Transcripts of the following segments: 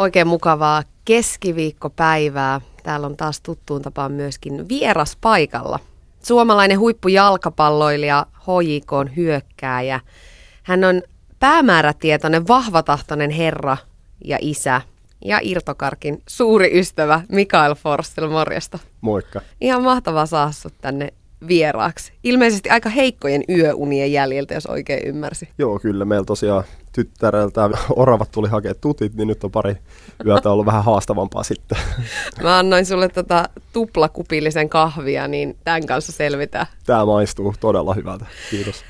Oikein mukavaa keskiviikkopäivää. Täällä on taas tuttuun tapaan myöskin vieras paikalla. Suomalainen huippujalkapalloilija, HJK hyökkääjä. Hän on päämäärätietoinen, vahvatahtoinen herra ja isä ja Irtokarkin suuri ystävä Mikael Forstel, morjesta. Moikka. Ihan mahtavaa saada sut tänne vieraaksi. Ilmeisesti aika heikkojen yöunien jäljiltä, jos oikein ymmärsi. Joo, kyllä. Meillä tosiaan tyttäreltä oravat tuli hakea tutit, niin nyt on pari yötä ollut vähän haastavampaa sitten. Mä annoin sulle tota tuplakupillisen kahvia, niin tämän kanssa selvitään. Tämä maistuu todella hyvältä. Kiitos.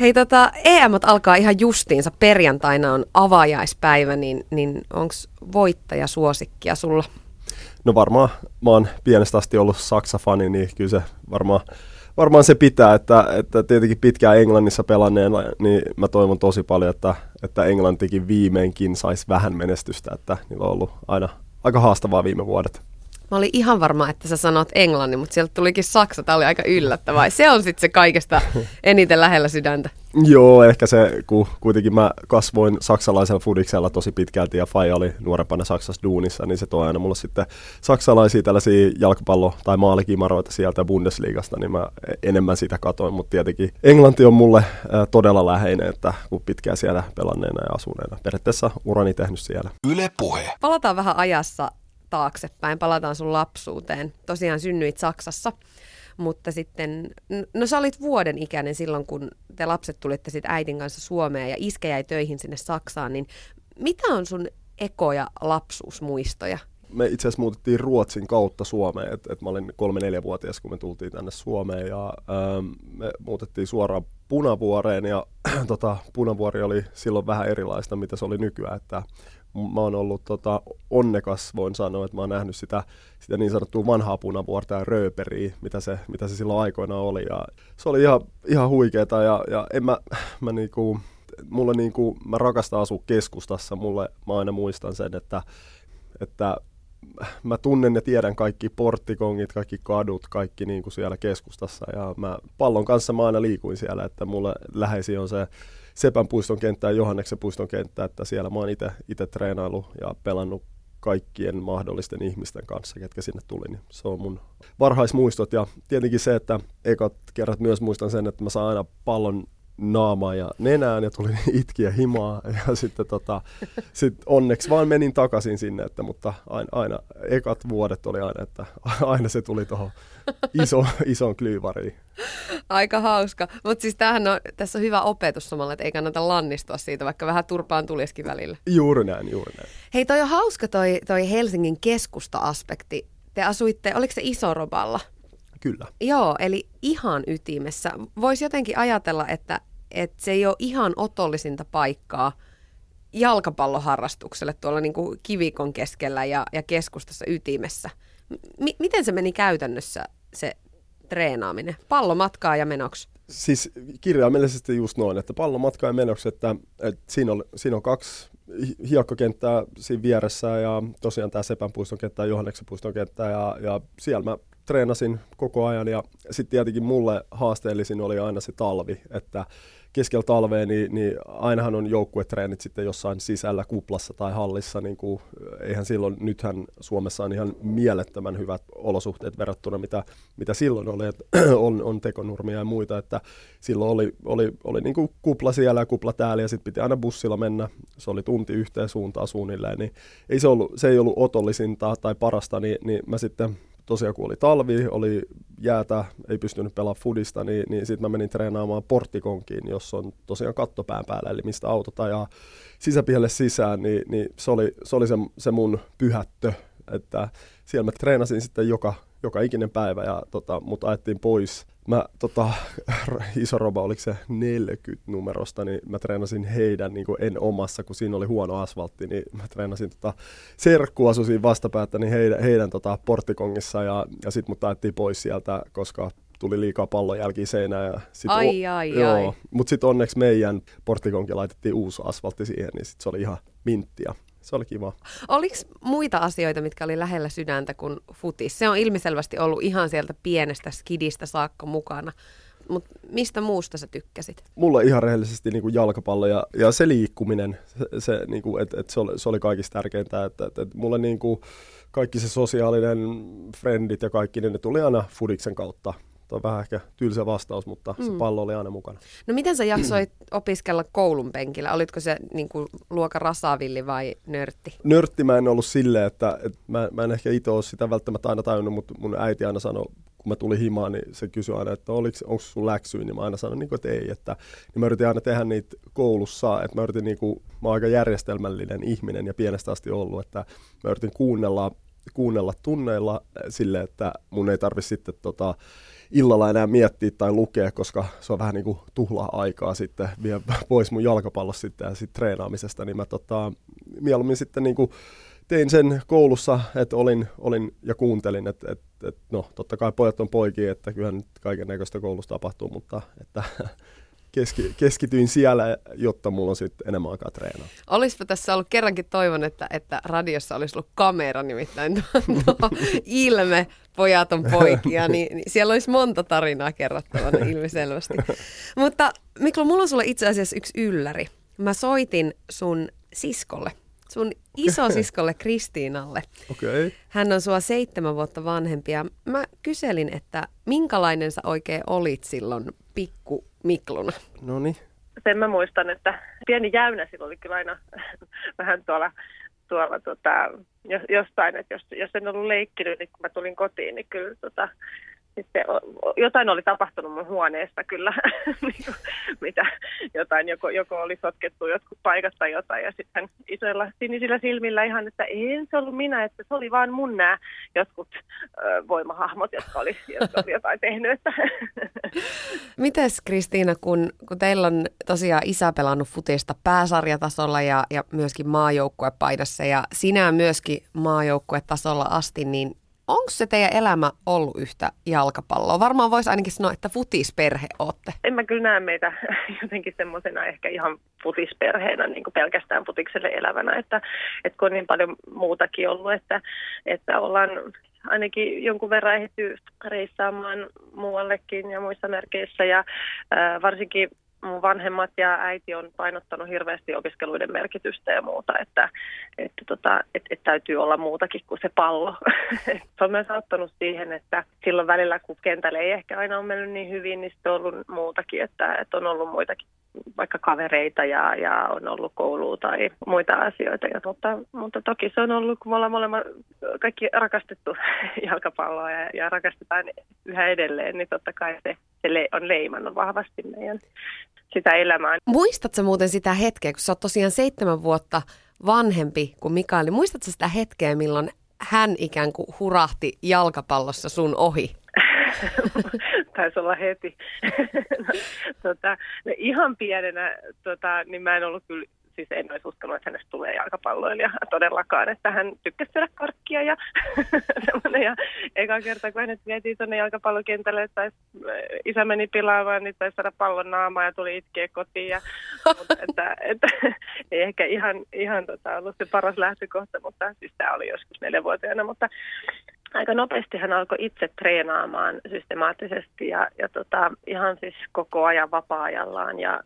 Hei, tota, EM alkaa ihan justiinsa. Perjantaina on avajaispäivä, niin, niin onko voittaja suosikkia sulla? No varmaan, mä oon pienestä asti ollut Saksa-fani, niin kyllä se varmaan, varmaan se pitää, että, että tietenkin pitkään Englannissa pelanneena, niin mä toivon tosi paljon, että, että Englantikin viimeinkin saisi vähän menestystä, että niillä on ollut aina aika haastavaa viime vuodet. Mä olin ihan varma, että sä sanot englannin, mutta sieltä tulikin saksa. Tämä oli aika yllättävää. Se on sitten se kaikesta eniten lähellä sydäntä. Joo, ehkä se, kun kuitenkin mä kasvoin saksalaisella fudiksella tosi pitkälti ja Fai oli nuorempana Saksassa duunissa, niin se toi aina mulle sitten saksalaisia tällaisia jalkapallo- tai maalikimaroita sieltä Bundesliigasta, niin mä enemmän sitä katoin, mutta tietenkin Englanti on mulle todella läheinen, että kun pitkään siellä pelanneena ja asuneena. Periaatteessa urani tehnyt siellä. Yle Puhe. Palataan vähän ajassa taaksepäin, palataan sun lapsuuteen. Tosiaan synnyit Saksassa, mutta sitten, no sä olit vuoden ikäinen silloin, kun te lapset tulitte sitten äitin kanssa Suomeen ja iskä jäi töihin sinne Saksaan, niin mitä on sun ekoja lapsuusmuistoja? me itse asiassa muutettiin Ruotsin kautta Suomeen. Et, et mä olin kolme-neljävuotias, kun me tultiin tänne Suomeen ja ähm, me muutettiin suoraan Punavuoreen ja tota, Punavuori oli silloin vähän erilaista, mitä se oli nykyään. Että mä oon ollut tota, onnekas, voin sanoa, että mä oon nähnyt sitä, sitä niin sanottua vanhaa punavuorta ja rööperiä, mitä se, mitä se silloin aikoina oli. Ja se oli ihan, ihan huikeeta ja, ja en mä, mä niinku, mulle niinku, mä rakastan asua keskustassa, mulle mä aina muistan sen, että, että mä tunnen ja tiedän kaikki porttikongit, kaikki kadut, kaikki niin kuin siellä keskustassa ja mä pallon kanssa mä aina liikuin siellä, että mulle läheisi on se Sepän puiston kenttä ja Johanneksen puiston kenttä, että siellä mä oon itse treenailu ja pelannut kaikkien mahdollisten ihmisten kanssa, ketkä sinne tuli. Niin se on mun varhaismuistot ja tietenkin se, että ekat kerrat myös muistan sen, että mä saan aina pallon naamaan ja nenään ja tuli itkiä himaa ja sitten tota, sit onneksi vaan menin takaisin sinne, että, mutta aina, aina ekat vuodet oli aina, että aina se tuli tuohon iso, ison klyyvariin. Aika hauska, mutta siis tämähän on, tässä on hyvä opetus samalla, että ei kannata lannistua siitä, vaikka vähän turpaan tulisikin välillä. Juuri näin, juuri näin. Hei, toi on hauska toi, toi Helsingin keskusta-aspekti. Te asuitte, oliko se Isoroballa? Kyllä. Joo, eli ihan ytimessä. Voisi jotenkin ajatella, että, että se ei ole ihan otollisinta paikkaa jalkapalloharrastukselle tuolla niin kuin kivikon keskellä ja, ja keskustassa ytimessä. M- miten se meni käytännössä se treenaaminen? Pallo matkaa ja menoksi? Siis kirjaimellisesti just noin, että pallo matkaa ja menoksi, että, että siinä, on, siinä on kaksi hiekkakenttää siinä vieressä ja tosiaan tämä Sepän puiston kenttä ja Johanneksen puiston kenttä ja, ja siellä mä treenasin koko ajan ja sitten tietenkin mulle haasteellisin oli aina se talvi, että keskellä talvea, niin, niin ainahan on joukkuetreenit sitten jossain sisällä kuplassa tai hallissa, niin kuin, eihän silloin, nythän Suomessa on ihan mielettömän hyvät olosuhteet verrattuna mitä, mitä silloin oli, että on, on tekonurmia ja muita, että silloin oli, oli, oli niin kuin kupla siellä ja kupla täällä ja sitten piti aina bussilla mennä, se oli tunti yhteen suuntaan suunnilleen, niin ei se, ollut, se ei ollut otollisinta tai parasta, niin, niin mä sitten tosiaan kun oli talvi, oli jäätä, ei pystynyt pelaamaan fudista, niin, niin sitten mä menin treenaamaan porttikonkiin, jossa on tosiaan kattopään päällä, eli mistä autot ajaa sisäpihalle sisään, niin, niin se oli, se, oli se, se mun pyhättö, että siellä mä treenasin sitten joka, joka ikinen päivä, ja tota, mut ajettiin pois mä tota, iso roba, oliko se 40 numerosta, niin mä treenasin heidän, niin kuin en omassa, kun siinä oli huono asfaltti, niin mä treenasin tota, serkku asui siinä vastapäätä, niin heidän, heidän tota, porttikongissa ja, ja sitten mut taettiin pois sieltä, koska tuli liikaa pallon jälkiä seinään. Ja sit ai, o- ai, joo. ai. Mutta sitten onneksi meidän porttikonkin laitettiin uusi asfaltti siihen, niin sit se oli ihan minttiä. Se oli kiva. Oliko muita asioita, mitkä oli lähellä sydäntä kuin futis? Se on ilmiselvästi ollut ihan sieltä pienestä skidistä saakka mukana. Mutta mistä muusta sä tykkäsit? Mulla ihan rehellisesti niin kuin jalkapallo ja, ja se liikkuminen, se, se, niin kuin, et, et se, oli, se oli kaikista tärkeintä. Että, et, et mulle niin kuin, kaikki se sosiaalinen frendit ja kaikki, niin ne tuli aina Fudiksen kautta. Tuo on vähän ehkä tylsä vastaus, mutta mm. se pallo oli aina mukana. No miten sä jaksoit opiskella koulun penkillä? Olitko se niin kuin, luokan rasavilli vai nörtti? Nörtti mä en ollut silleen, että, että mä, mä en ehkä itse ole sitä välttämättä aina tajunnut, mutta mun äiti aina sanoi, kun mä tulin himaan, niin se kysyi aina, että onko sun läksyä, niin mä aina sanoin, niin kuin, että ei. Että, niin mä yritin aina tehdä niitä koulussa, että mä yritin, niin kuin, mä oon aika järjestelmällinen ihminen ja pienestä asti ollut, että mä yritin kuunnella, kuunnella tunneilla sille, että mun ei tarvi sitten tota, illalla enää miettiä tai lukea, koska se on vähän niin kuin tuhlaa aikaa sitten, vie pois mun jalkapallosta sitten ja sitten treenaamisesta, niin mä tota, mieluummin sitten niin kuin tein sen koulussa, että olin, olin ja kuuntelin, että, että, että no totta kai pojat on poikia, että kyllähän nyt kaiken näköistä koulussa tapahtuu, mutta että keski, keskityin siellä, jotta mulla on sitten enemmän aikaa treenaa. Olisipa tässä ollut kerrankin toivon, että, että radiossa olisi ollut kamera, nimittäin tuo, tuo ilme, pojat on poikia, niin, niin siellä olisi monta tarinaa kerrottavana ilmiselvästi. Mutta Miklo, mulla on sulle itse asiassa yksi ylläri. Mä soitin sun siskolle, sun isosiskolle Kristiinalle. Okei. Okay. Hän on sua seitsemän vuotta vanhempi ja mä kyselin, että minkälainen sä oikein olit silloin pikku Mikluna? No niin. Sen mä muistan, että pieni jäynä silloin oli kyllä aina vähän tuolla, tuolla tota, jostain, että jos, jos en ollut leikkinyt, niin kun mä tulin kotiin, niin kyllä tota, sitten jotain oli tapahtunut mun huoneesta kyllä, mitä jotain, joko, joko oli sotkettu jotkut paikat tai jotain, ja sitten isoilla sinisillä silmillä ihan, että ei se ollut minä, että se oli vaan mun nämä jotkut ö, voimahahmot, jotka oli, jotka oli jotain tehnyt. Mites Kristiina, kun, kun teillä on tosiaan isä pelannut futista pääsarjatasolla ja, ja myöskin maajoukkuepaidassa, ja sinä myöskin maajoukkuetasolla asti, niin onko se teidän elämä ollut yhtä jalkapalloa? Varmaan voisi ainakin sanoa, että futisperhe ootte. En mä kyllä näe meitä jotenkin semmoisena ehkä ihan futisperheenä niin kuin pelkästään futikselle elävänä, että, että kun on niin paljon muutakin ollut, että, että ollaan ainakin jonkun verran ehditty reissaamaan muuallekin ja muissa merkeissä ja ää, varsinkin mun vanhemmat ja äiti on painottanut hirveästi opiskeluiden merkitystä ja muuta, että, että, tota, että, että täytyy olla muutakin kuin se pallo. se on myös auttanut siihen, että silloin välillä kun kentällä ei ehkä aina ole mennyt niin hyvin, niin sitten on ollut muutakin, että, että on ollut muitakin vaikka kavereita ja, ja on ollut koulua tai muita asioita. Ja, mutta, mutta toki se on ollut, kun me ollaan molemmat kaikki rakastettu jalkapalloa ja, ja rakastetaan yhä edelleen, niin totta kai se, se on leimannut vahvasti meidän sitä elämää. Muistatko muuten sitä hetkeä, kun sä oot tosiaan seitsemän vuotta vanhempi kuin Mikaeli, muistatko sitä hetkeä, milloin hän ikään kuin hurahti jalkapallossa sun ohi? Taisi olla heti. tota, no ihan pienenä, tota, niin mä en ollut kyllä siis en olisi uskonut, että hänestä tulee jalkapalloilija todellakaan, että hän tykkäsi syödä karkkia ja semmoinen. Ja eka kerta, kun hänet vietiin tuonne jalkapallokentälle, että isä meni pilaamaan, niin taisi saada pallon naamaa ja tuli itkeä kotiin. Ja, mutta, että, että, ei ehkä ihan, ihan tota, ollut se paras lähtökohta, mutta siis tämä oli joskus neljävuotiaana, mutta aika nopeasti hän alkoi itse treenaamaan systemaattisesti ja, ja tota, ihan siis koko ajan vapaa-ajallaan. Ja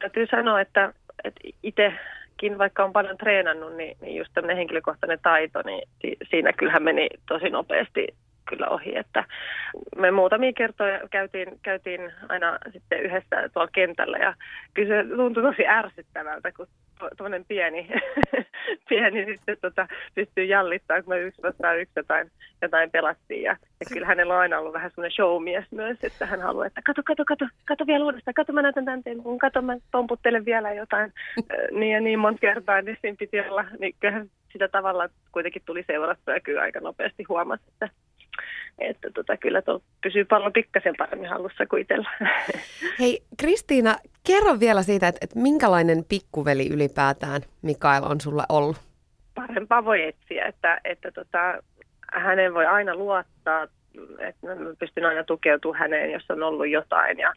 täytyy sanoa, että, että itsekin, vaikka on paljon treenannut, niin, niin just tämmöinen henkilökohtainen taito, niin si, siinä kyllähän meni tosi nopeasti kyllä ohi, että me muutamia kertoja käytiin, käytiin aina sitten yhdessä tuolla kentällä ja kyllä se tuntui tosi ärsyttävältä, kun tuollainen pieni, pieni sitten tota, pystyy jallittamaan, kun me yksi vastaan yksi jotain, jotain pelattiin. Ja, ja kyllä hänellä on aina ollut vähän semmoinen showmies myös, että hän haluaa, että kato, kato, kato, kato vielä uudestaan, kato mä näytän tämän tempun, kato mä pomputtelen vielä jotain niin ja niin monta kertaa, niin siinä piti olla. Niin kyllähän sitä tavalla kuitenkin tuli seurattua ja kyllä aika nopeasti huomasi, että että tota, kyllä tuo pysyy pallo pikkasen paremmin hallussa kuin itsellä. Hei Kristiina, kerro vielä siitä, että, että minkälainen pikkuveli ylipäätään Mikael on sulla ollut? Parempaa voi etsiä, että, että tota, hänen voi aina luottaa että mä pystyn aina tukeutumaan häneen, jos on ollut jotain. Ja,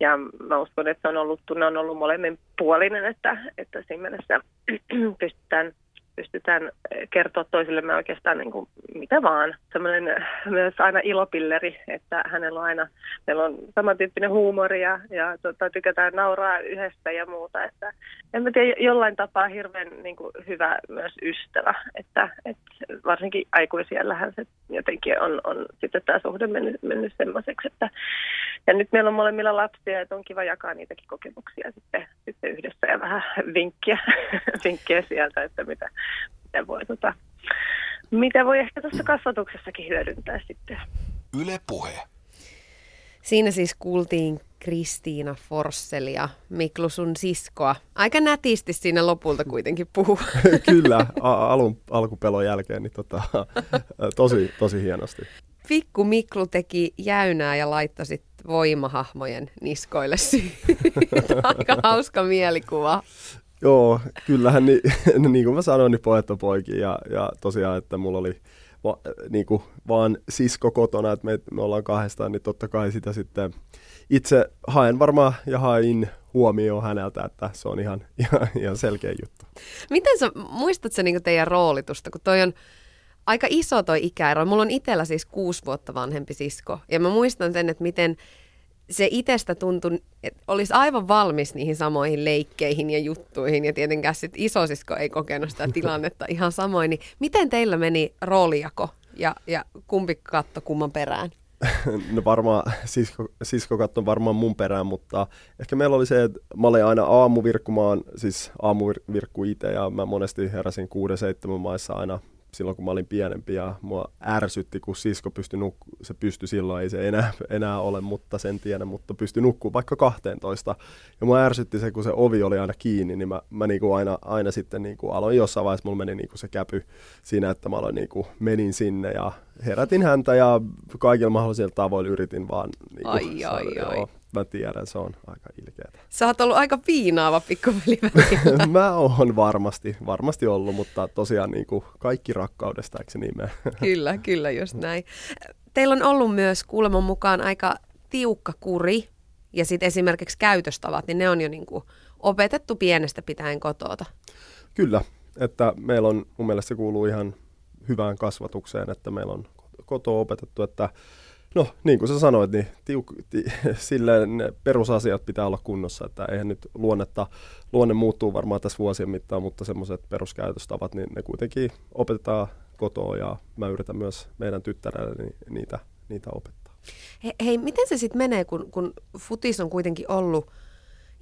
ja mä uskon, että se on ollut, tunne on ollut molemmin puolinen, että, että siinä mielessä pystytään pystytään eh, kertoa toisillemme oikeastaan niin kuin mitä vaan. Semmoinen eh, myös aina ilopilleri, että hänellä on aina, meillä on samantyyppinen huumori ja, ja tota, tykätään nauraa yhdessä ja muuta. Että, en mä tiedä, jollain tapaa hirveän niin kuin, hyvä myös ystävä, että, että varsinkin aikuisiellähän se jotenkin on, on sitten tämä suhde mennyt, mennyt semmoiseksi, että ja nyt meillä on molemmilla lapsia, että on kiva jakaa niitäkin kokemuksia sitten, sitten yhdessä ja vähän vinkkiä, vinkkiä sieltä, että mitä, mitä voi, tota, mitä voi ehkä tuossa kasvatuksessakin hyödyntää sitten. Yle Puhe. Siinä siis kuultiin Kristiina Forsselia, Miklu sun siskoa. Aika nätisti siinä lopulta kuitenkin puhuu. Kyllä, a- alun, alkupelon jälkeen niin tota, tosi, tosi hienosti. Pikku Miklu teki jäynää ja laittoi sit voimahahmojen niskoille. Aika hauska mielikuva. Joo, kyllähän niin, niin kuin mä sanoin, niin pojat on poikia ja, ja tosiaan, että mulla oli va, niin kuin vaan sisko kotona, että me, me ollaan kahdestaan, niin totta kai sitä sitten itse haen varmaan ja hain huomioon häneltä, että se on ihan, ihan, ihan selkeä juttu. Miten sä, muistatko niin teidän roolitusta, kun toi on aika iso toi ikäero. Mulla on itsellä siis kuusi vuotta vanhempi sisko. Ja mä muistan sen, että miten se itsestä tuntui, että olisi aivan valmis niihin samoihin leikkeihin ja juttuihin. Ja tietenkään sit isosisko ei kokenut sitä tilannetta ihan samoin. Niin miten teillä meni roolijako ja, ja kumpi katto kumman perään? No varmaan sisko, sisko katsoi varmaan mun perään, mutta ehkä meillä oli se, että mä olin aina aamuvirkkumaan, siis aamuvirkku itse ja mä monesti heräsin 6-7 maissa aina silloin, kun mä olin pienempi ja mua ärsytti, kun sisko pystyi nukku, se pystyi silloin, ei se enää, enää ole, mutta sen tiedä, mutta pystyi nukkumaan vaikka 12. Ja mua ärsytti se, kun se ovi oli aina kiinni, niin mä, mä niinku aina, aina sitten niinku aloin jossain vaiheessa, mulla meni niinku se käpy siinä, että mä aloin niinku, menin sinne ja herätin häntä ja kaikilla mahdollisilla tavoilla yritin vaan niinku, ai, ai, ai. Joo, mä tiedän, se on aika ilkeätä. Sä oot ollut aika piinaava pikkuveli Mä oon varmasti, varmasti ollut, mutta tosiaan niin kuin kaikki rakkaudesta, eikö niin Kyllä, kyllä, just näin. Teillä on ollut myös kuulemon mukaan aika tiukka kuri ja sitten esimerkiksi käytöstavat, niin ne on jo niin kuin opetettu pienestä pitäen kotota. Kyllä, että meillä on, mun mielestä se kuuluu ihan hyvään kasvatukseen, että meillä on kotoa opetettu, että No, niin kuin sä sanoit, niin tiuk, ti, silleen ne perusasiat pitää olla kunnossa, että eihän nyt luonnetta, luonne muuttuu varmaan tässä vuosien mittaan, mutta semmoiset peruskäytöstavat, niin ne kuitenkin opetetaan kotoa ja mä yritän myös meidän tyttärelle niitä, niitä opettaa. He, hei, miten se sitten menee, kun, kun futis on kuitenkin ollut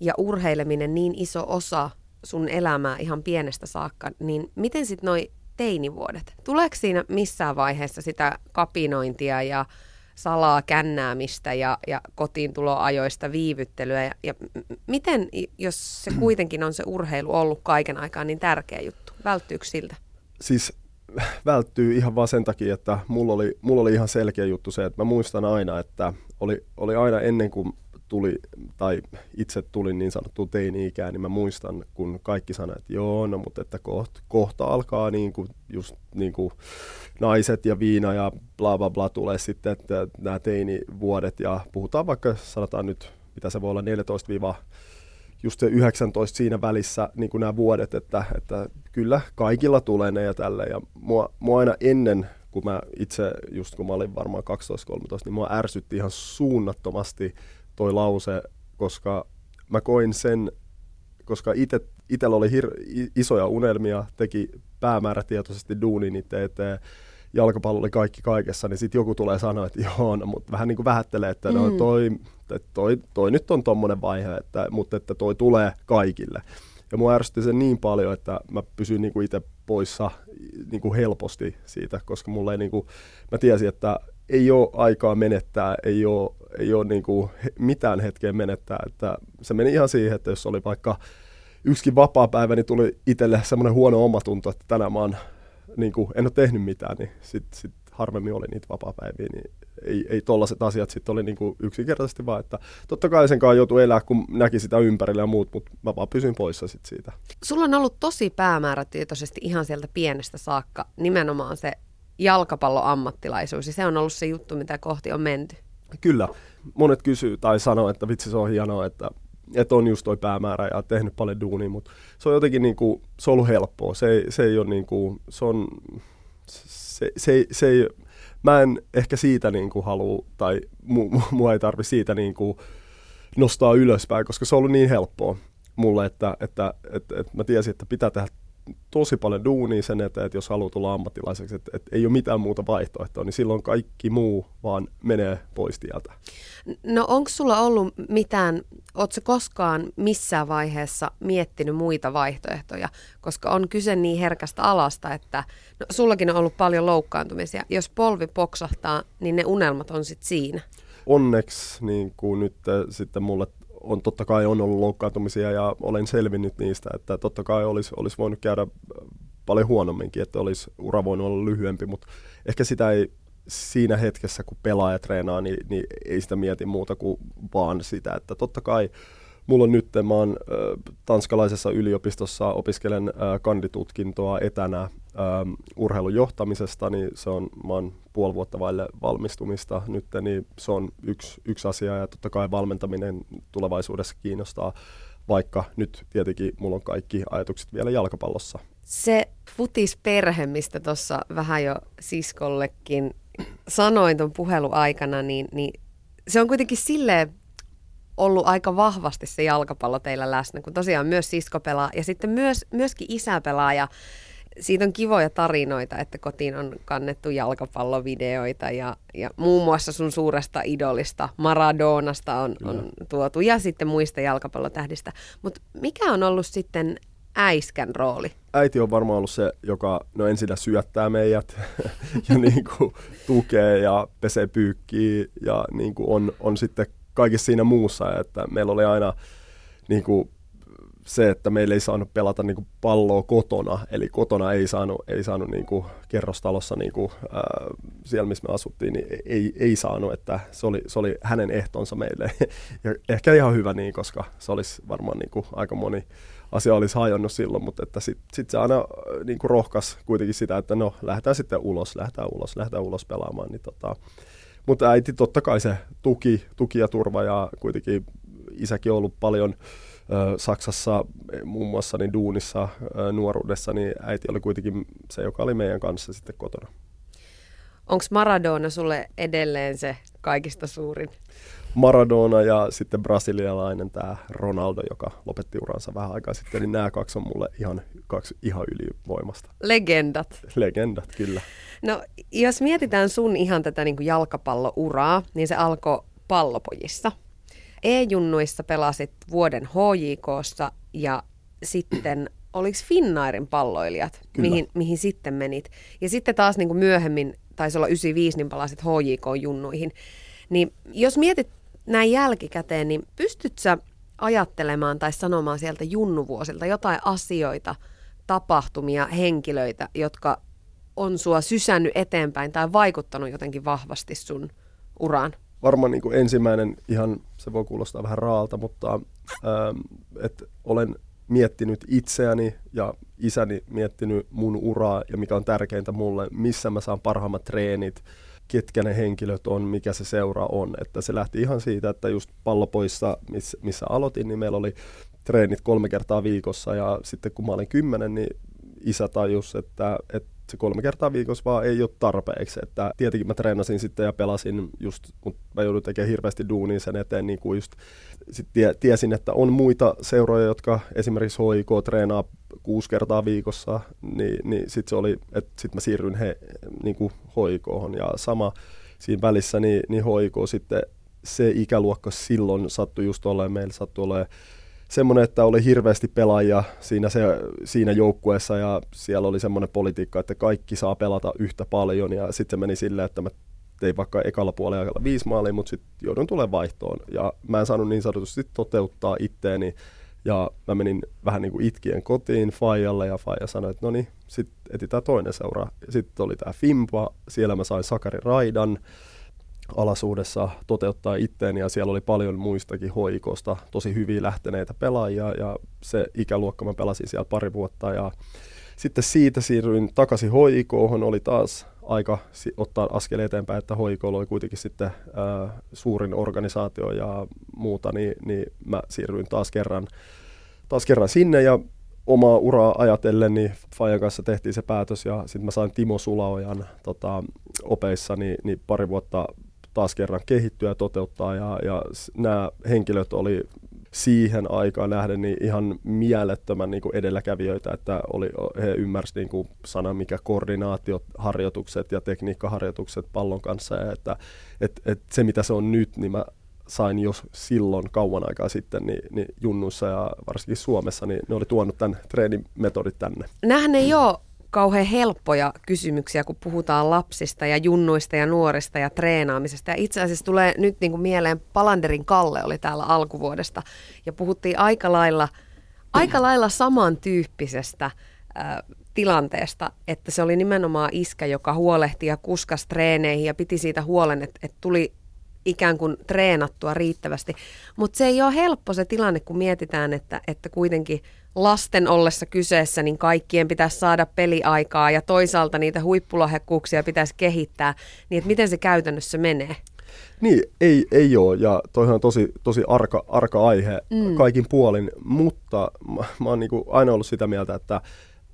ja urheileminen niin iso osa sun elämää ihan pienestä saakka, niin miten sitten noi teinivuodet? Tuleeko siinä missään vaiheessa sitä kapinointia ja salaa kännäämistä ja, ja kotiin tuloajoista viivyttelyä. Ja, ja miten, jos se kuitenkin on se urheilu ollut kaiken aikaa niin tärkeä juttu? Välttyykö siltä? Siis välttyy ihan vaan sen takia, että mulla oli, mulla oli ihan selkeä juttu se, että mä muistan aina, että oli, oli aina ennen kuin tuli, tai itse tulin niin sanottuun teini-ikään, niin mä muistan, kun kaikki sanoivat, että joo, no mutta että kohta, kohta alkaa niin kuin, just niin kuin naiset ja viina ja bla bla bla tulee sitten, että nämä teinivuodet ja puhutaan vaikka sanotaan nyt, mitä se voi olla 14 just se 19 siinä välissä niin kuin nämä vuodet, että, että kyllä kaikilla tulee ne ja tälle. Ja mua, mua aina ennen, kun mä itse, just kun mä olin varmaan 12-13, niin mua ärsytti ihan suunnattomasti toi lause, koska mä koin sen, koska itsellä oli hir- isoja unelmia, teki päämäärätietoisesti duunin itse eteen, jalkapallo oli kaikki kaikessa, niin sitten joku tulee sanoa, että joo, no, mutta vähän niin kuin vähättelee, että no, mm. toi, että toi, toi, nyt on tommonen vaihe, että, mutta että toi tulee kaikille. Ja mua ärsytti se niin paljon, että mä pysyin niin kuin itse poissa niin kuin helposti siitä, koska mulla ei niin kuin, mä tiesin, että ei ole aikaa menettää, ei ole, ei ole niin kuin mitään hetkeä menettää. Että se meni ihan siihen, että jos oli vaikka yksikin vapaa päivä, niin tuli itselle semmoinen huono omatunto, että tänään mä oon, niin kuin, en ole tehnyt mitään, niin sitten sit harvemmin oli niitä vapaa-päiviä, niin ei, ei tollaset asiat sitten oli niin kuin yksinkertaisesti vaan, että totta kai sen kanssa joutui elää, kun näki sitä ympärillä ja muut, mutta mä vaan pysyin poissa sit siitä. Sulla on ollut tosi päämäärätietoisesti ihan sieltä pienestä saakka nimenomaan se jalkapalloammattilaisuus ja se on ollut se juttu, mitä kohti on menty. Kyllä. Monet kysyy tai sanoo, että vitsi se on hienoa, että, että on just toi päämäärä ja tehnyt paljon duunia, mutta se on jotenkin niin kuin, se on ollut helppoa. Se se ei ole niin kuin, se on, se, se, se ei, mä en ehkä siitä niin kuin halua, tai mu, mu, mua ei tarvi siitä niin kuin nostaa ylöspäin, koska se on ollut niin helppoa mulle, että, että, että, että mä tiesin, että pitää tehdä tosi paljon duunia sen eteen, että jos haluaa tulla ammattilaiseksi, että, että ei ole mitään muuta vaihtoehtoa, niin silloin kaikki muu vaan menee pois tieltä. No onko sulla ollut mitään, ootko koskaan missään vaiheessa miettinyt muita vaihtoehtoja, koska on kyse niin herkästä alasta, että no, sullakin on ollut paljon loukkaantumisia. Jos polvi poksahtaa, niin ne unelmat on sitten siinä. Onneksi niin kuin nyt sitten mulle on totta kai on ollut loukkaantumisia ja olen selvinnyt niistä, että totta kai olisi, olisi voinut käydä paljon huonomminkin, että olisi ura voinut olla lyhyempi, mutta ehkä sitä ei siinä hetkessä, kun pelaaja treenaa, niin, niin ei sitä mieti muuta kuin vaan sitä, että totta kai mulla on nyt, mä oon äh, tanskalaisessa yliopistossa, opiskelen äh, kanditutkintoa etänä ähm, urheilun johtamisesta, niin se on, mä oon puoli vuotta vaille valmistumista nyt, niin se on yksi, yksi asia ja totta kai valmentaminen tulevaisuudessa kiinnostaa, vaikka nyt tietenkin mulla on kaikki ajatukset vielä jalkapallossa. Se futisperhe, mistä tuossa vähän jo siskollekin sanoin tuon puhelun aikana, niin, niin se on kuitenkin silleen ollut aika vahvasti se jalkapallo teillä läsnä, kun tosiaan myös sisko pelaa ja sitten myös, myöskin isä pelaa ja siitä on kivoja tarinoita, että kotiin on kannettu jalkapallovideoita ja, ja muun muassa sun suuresta idolista Maradonasta on, on tuotu ja sitten muista jalkapallotähdistä. Mutta mikä on ollut sitten äiskän rooli? Äiti on varmaan ollut se, joka no ensin syöttää meidät ja niin kuin, tukee ja pesee pyykkiä ja niin kuin on, on sitten kaikessa siinä muussa, että meillä oli aina niin kuin, se, että meillä ei saanut pelata niin kuin palloa kotona, eli kotona ei saanut, ei saanut niin kuin kerrostalossa niin kuin, ää, siellä, missä me asuttiin, niin ei, ei saanut, että se oli, se oli hänen ehtonsa meille. Ja ehkä ihan hyvä niin, koska se olisi varmaan niin kuin aika moni asia olisi hajonnut silloin, mutta että sitten sit se aina niin kuin rohkas kuitenkin sitä, että no lähdetään sitten ulos, lähdetään ulos, lähdetään ulos pelaamaan, niin tota, mutta äiti totta kai se tuki, tuki ja turva ja kuitenkin isäkin on ollut paljon Saksassa muun muassa niin duunissa nuoruudessa, niin äiti oli kuitenkin se, joka oli meidän kanssa sitten kotona. Onko Maradona sulle edelleen se kaikista suurin? Maradona ja sitten brasilialainen tämä Ronaldo, joka lopetti uransa vähän aikaa sitten, niin nämä kaksi on mulle ihan, kaksi ihan ylivoimasta. Legendat. Legendat, kyllä. No, jos mietitään sun ihan tätä niin kuin jalkapallouraa, niin se alkoi pallopojissa. E-junnuissa pelasit vuoden HJKssa ja sitten oliko Finnairin palloilijat, mihin, mihin sitten menit. Ja sitten taas niin kuin myöhemmin, taisi olla 95, niin palasit HJK-junnuihin. Niin jos mietit näin jälkikäteen, niin pystyt sä ajattelemaan tai sanomaan sieltä junnuvuosilta jotain asioita, tapahtumia, henkilöitä, jotka on sua sysännyt eteenpäin tai vaikuttanut jotenkin vahvasti sun uraan? Varmaan niin kuin ensimmäinen, ihan se voi kuulostaa vähän raalta, mutta ähm, että olen miettinyt itseäni ja isäni miettinyt mun uraa ja mikä on tärkeintä mulle, missä mä saan parhaimmat treenit, ketkä ne henkilöt on, mikä se seura on. Että se lähti ihan siitä, että just pallopoissa, missä, missä aloitin, niin meillä oli treenit kolme kertaa viikossa ja sitten kun mä olin kymmenen, niin isä tajus, että, että se kolme kertaa viikossa vaan ei ole tarpeeksi. Että tietenkin mä treenasin sitten ja pelasin just, mutta mä joudun tekemään hirveästi duunia sen eteen, niin kuin just sit tie, tiesin, että on muita seuroja, jotka esimerkiksi HIK treenaa kuusi kertaa viikossa, niin, niin sitten se oli, että sitten mä siirryn he, niin kuin HIKhon ja sama siinä välissä, niin, niin HIK sitten se ikäluokka silloin sattui just olemaan, meillä sattui olemaan semmoinen, että oli hirveästi pelaajia siinä, se, siinä joukkueessa ja siellä oli semmoinen politiikka, että kaikki saa pelata yhtä paljon ja sitten se meni silleen, että mä tein vaikka ekalla puolella viisi maalia, mutta sitten joudun tulemaan vaihtoon ja mä en saanut niin sanotusti toteuttaa itteeni ja mä menin vähän niin kuin itkien kotiin Fajalle ja Faja sanoi, että no niin, sitten etitään toinen seura. Sitten oli tämä Fimpa, siellä mä sain Sakari Raidan, alasuudessa toteuttaa itteen ja siellä oli paljon muistakin hoikosta tosi hyviä lähteneitä pelaajia ja se ikäluokka mä pelasin siellä pari vuotta ja sitten siitä siirryin takaisin HIK, oli taas aika ottaa askel eteenpäin, että HIK oli kuitenkin sitten ää, suurin organisaatio ja muuta, niin, niin mä siirryin taas kerran, taas kerran sinne ja omaa uraa ajatellen, niin Fajan kanssa tehtiin se päätös ja sitten mä sain Timo Sulaojan tota, opeissa niin, niin pari vuotta taas kerran kehittyä ja toteuttaa ja, ja nämä henkilöt oli siihen aikaan nähden niin ihan mielettömän niin kuin edelläkävijöitä, että oli, he ymmärsivät niin kuin sana mikä koordinaatioharjoitukset ja tekniikkaharjoitukset pallon kanssa ja että et, et se mitä se on nyt, niin mä sain jo silloin kauan aikaa sitten niin, niin junnuissa ja varsinkin Suomessa, niin ne oli tuonut tämän treenimetodit tänne. Nähän ei ole kauhean helppoja kysymyksiä, kun puhutaan lapsista ja junnuista ja nuorista ja treenaamisesta. Ja itse asiassa tulee nyt niin kuin mieleen, Palanderin Kalle oli täällä alkuvuodesta ja puhuttiin aika lailla, aika lailla samantyyppisestä äh, tilanteesta, että se oli nimenomaan iskä, joka huolehti ja kuskas treeneihin ja piti siitä huolen, että, että tuli ikään kuin treenattua riittävästi. Mutta se ei ole helppo se tilanne, kun mietitään, että, että kuitenkin lasten ollessa kyseessä, niin kaikkien pitäisi saada peliaikaa ja toisaalta niitä huippulahjakkuuksia pitäisi kehittää, niin että miten se käytännössä menee? Niin, ei, ei ole, ja toihan on tosi, tosi arka, arka aihe mm. kaikin puolin, mutta mä, mä oon niin aina ollut sitä mieltä, että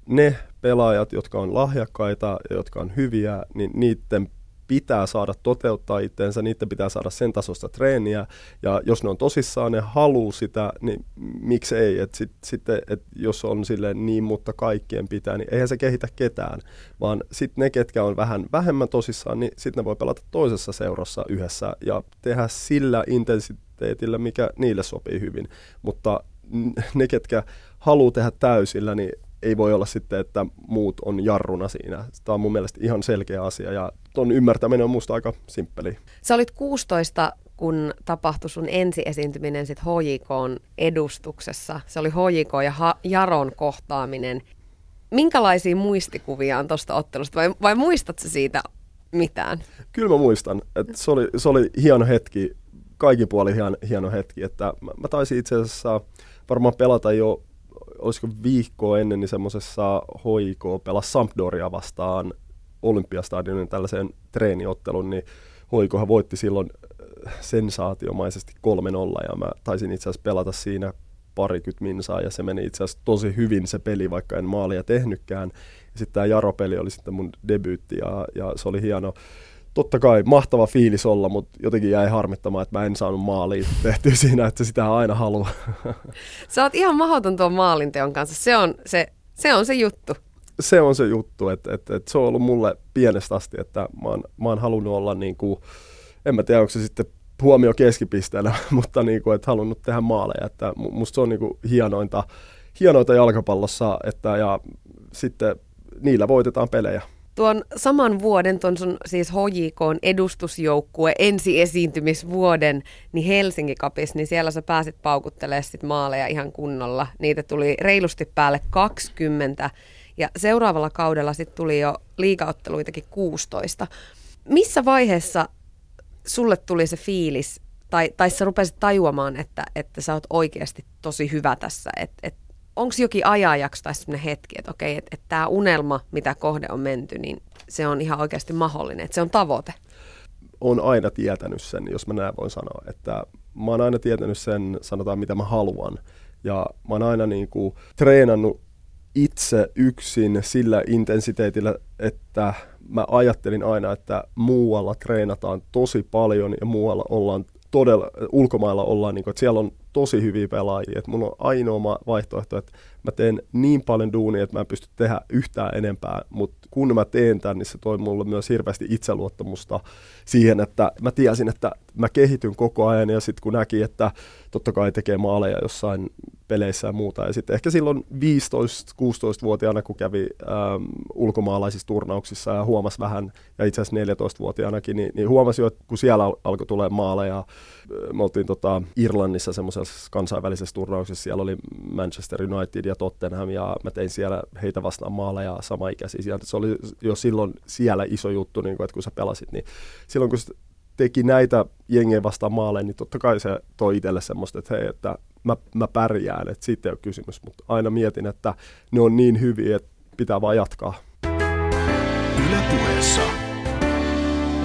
ne pelaajat, jotka on lahjakkaita ja jotka on hyviä, niin niiden pitää saada toteuttaa itseensä, niiden pitää saada sen tasosta treeniä, ja jos ne on tosissaan, ne haluaa sitä, niin miksi ei, että sit, sitten, et jos on silleen niin, mutta kaikkien pitää, niin eihän se kehitä ketään, vaan sitten ne, ketkä on vähän vähemmän tosissaan, niin sitten ne voi pelata toisessa seurassa yhdessä ja tehdä sillä intensiteetillä, mikä niille sopii hyvin, mutta ne, ketkä haluaa tehdä täysillä, niin ei voi olla sitten, että muut on jarruna siinä. Tämä on mun mielestä ihan selkeä asia ja ton ymmärtäminen on musta aika simppeli. Sä olit 16, kun tapahtui sun ensiesiintyminen sit HJKn edustuksessa. Se oli HJK ja ha- Jaron kohtaaminen. Minkälaisia muistikuvia on tuosta ottelusta vai, vai muistatko siitä mitään? Kyllä mä muistan, että se oli, se oli hieno hetki, kaikin puolin hieno, hieno hetki. Että mä, mä taisin itse asiassa varmaan pelata jo olisiko viikkoa ennen, niin semmoisessa HIK pelasi Sampdoria vastaan Olympiastadionin tällaiseen treeniottelun, niin Hoikohan voitti silloin äh, sensaatiomaisesti 3-0 ja mä taisin itse asiassa pelata siinä parikymmentä minsaa ja se meni itse asiassa tosi hyvin se peli, vaikka en maalia tehnytkään. Ja sitten tämä Jaro-peli oli sitten mun debyytti ja, ja se oli hieno, totta kai mahtava fiilis olla, mutta jotenkin jäi harmittamaan, että mä en saanut maaliin tehtyä siinä, että sitä aina haluaa. Sä oot ihan mahdoton tuon maalinteon kanssa. Se on se, se, on se juttu. Se on se juttu, että, että, että se on ollut mulle pienestä asti, että mä oon, mä oon halunnut olla niin kuin, en mä tiedä onko se sitten huomio keskipisteenä, mutta niin kuin, että halunnut tehdä maaleja. Että musta se on niin kuin hienointa, hienointa jalkapallossa, että ja sitten niillä voitetaan pelejä tuon saman vuoden, tuon sun siis HJK edustusjoukkue ensiesiintymisvuoden, niin Helsinki Cupissa, niin siellä sä pääsit paukuttelemaan sit maaleja ihan kunnolla. Niitä tuli reilusti päälle 20 ja seuraavalla kaudella sitten tuli jo liikaotteluitakin 16. Missä vaiheessa sulle tuli se fiilis, tai, tai sä rupesit tajuamaan, että, että sä oot oikeasti tosi hyvä tässä, että, että onko jokin ajanjakso tai sellainen hetki, että okei, että, että tämä unelma, mitä kohde on menty, niin se on ihan oikeasti mahdollinen, että se on tavoite? on aina tietänyt sen, jos mä näin voin sanoa, että mä oon aina tietänyt sen, sanotaan mitä mä haluan. Ja mä oon aina niin kuin treenannut itse yksin sillä intensiteetillä, että mä ajattelin aina, että muualla treenataan tosi paljon ja muualla ollaan todella, ulkomailla ollaan, niin kuin, että siellä on tosi hyviä pelaajia. Että mulla on ainoa vaihtoehto, että mä teen niin paljon duunia, että mä en pysty tehdä yhtään enempää, mutta kun mä teen tämän, niin se toi mulle myös hirveästi itseluottamusta siihen, että mä tiesin, että mä kehityn koko ajan ja sitten kun näki, että totta kai tekee maaleja jossain peleissä ja muuta. Ja sitten ehkä silloin 15-16-vuotiaana, kun kävi ähm, ulkomaalaisissa turnauksissa ja huomasi vähän, ja itse asiassa 14-vuotiaanakin, niin, niin huomasi jo, että kun siellä alkoi tulee maaleja, äh, me oltiin tota, Irlannissa semmoisessa kansainvälisessä turnauksessa, siellä oli Manchester United ja Tottenham, ja mä tein siellä heitä vastaan maaleja sama-ikäisiä. Sieltä. Se oli jo silloin siellä iso juttu, niin kun, että kun sä pelasit, niin silloin kun teki näitä jengejä vastaan maaleja, niin totta kai se toi itselle semmoista, että hei, että mä, mä pärjään, että siitä ei ole kysymys, mutta aina mietin, että ne on niin hyviä, että pitää vaan jatkaa. Yle puheessa.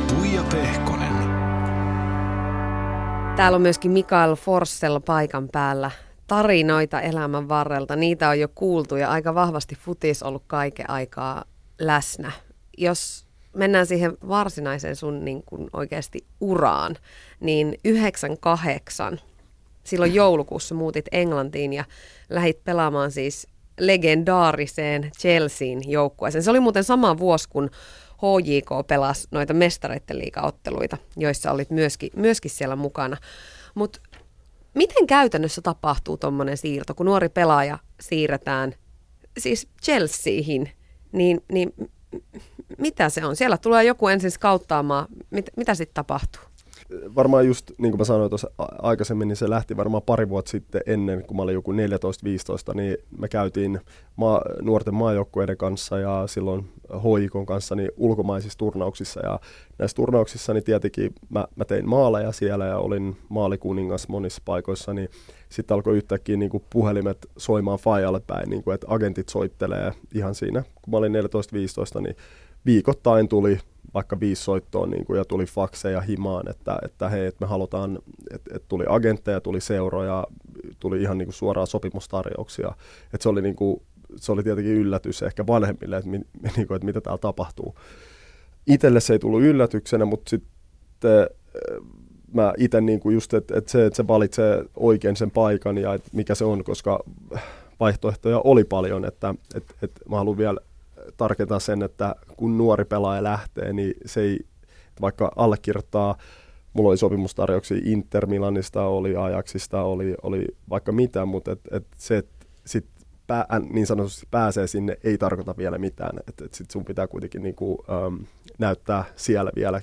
Tuija Pehkonen. Täällä on myöskin Mikael Forssell paikan päällä. Tarinoita elämän varrelta, niitä on jo kuultu ja aika vahvasti futis ollut kaiken aikaa läsnä. Jos mennään siihen varsinaiseen sun niin kuin oikeasti uraan, niin 98, silloin joulukuussa muutit Englantiin ja lähit pelaamaan siis legendaariseen Chelsean joukkueeseen. Se oli muuten sama vuosi, kun HJK pelasi noita mestareiden liigaotteluita, joissa olit myöskin, myöskin siellä mukana. Mutta miten käytännössä tapahtuu tuommoinen siirto, kun nuori pelaaja siirretään siis Chelseahin, niin, niin mitä se on? Siellä tulee joku ensin skauttaamaan. Mit, mitä sitten tapahtuu? Varmaan just niin kuin mä sanoin tuossa aikaisemmin, niin se lähti varmaan pari vuotta sitten ennen, kun mä olin joku 14-15, niin me käytiin maa, nuorten maajoukkueiden kanssa ja silloin HIKon kanssa niin ulkomaisissa turnauksissa. Ja näissä turnauksissa niin tietenkin mä, mä tein maaleja siellä ja olin maalikuningas monissa paikoissa, niin sitten alkoi yhtäkkiä niin kuin puhelimet soimaan Fajalle päin, niin kuin, että agentit soittelee ihan siinä, kun mä olin 14-15, niin viikoittain tuli vaikka viisi soittoa niin kuin, ja tuli fakseja himaan, että, että hei, että me halutaan, että, että tuli agentteja, tuli seuroja, tuli ihan niin kuin suoraan sopimustarjouksia. Että se oli, niin kuin, se oli tietenkin yllätys ehkä vanhemmille, että, niin kuin, että mitä täällä tapahtuu. Itelle se ei tullut yllätyksenä, mutta sitten äh, mä itse niin kuin just, että, että se, että se valitsee oikein sen paikan ja että mikä se on, koska vaihtoehtoja oli paljon, että, että, että mä haluan vielä tarkentaa sen, että kun nuori pelaaja lähtee, niin se ei, vaikka allekirjoittaa, mulla oli sopimustarjouksia Inter Milanista, oli Ajaxista, oli, oli vaikka mitä, mutta et, et se, että sit pää, niin sanotusti pääsee sinne, ei tarkoita vielä mitään. Että et sit sun pitää kuitenkin niinku, äm, näyttää siellä vielä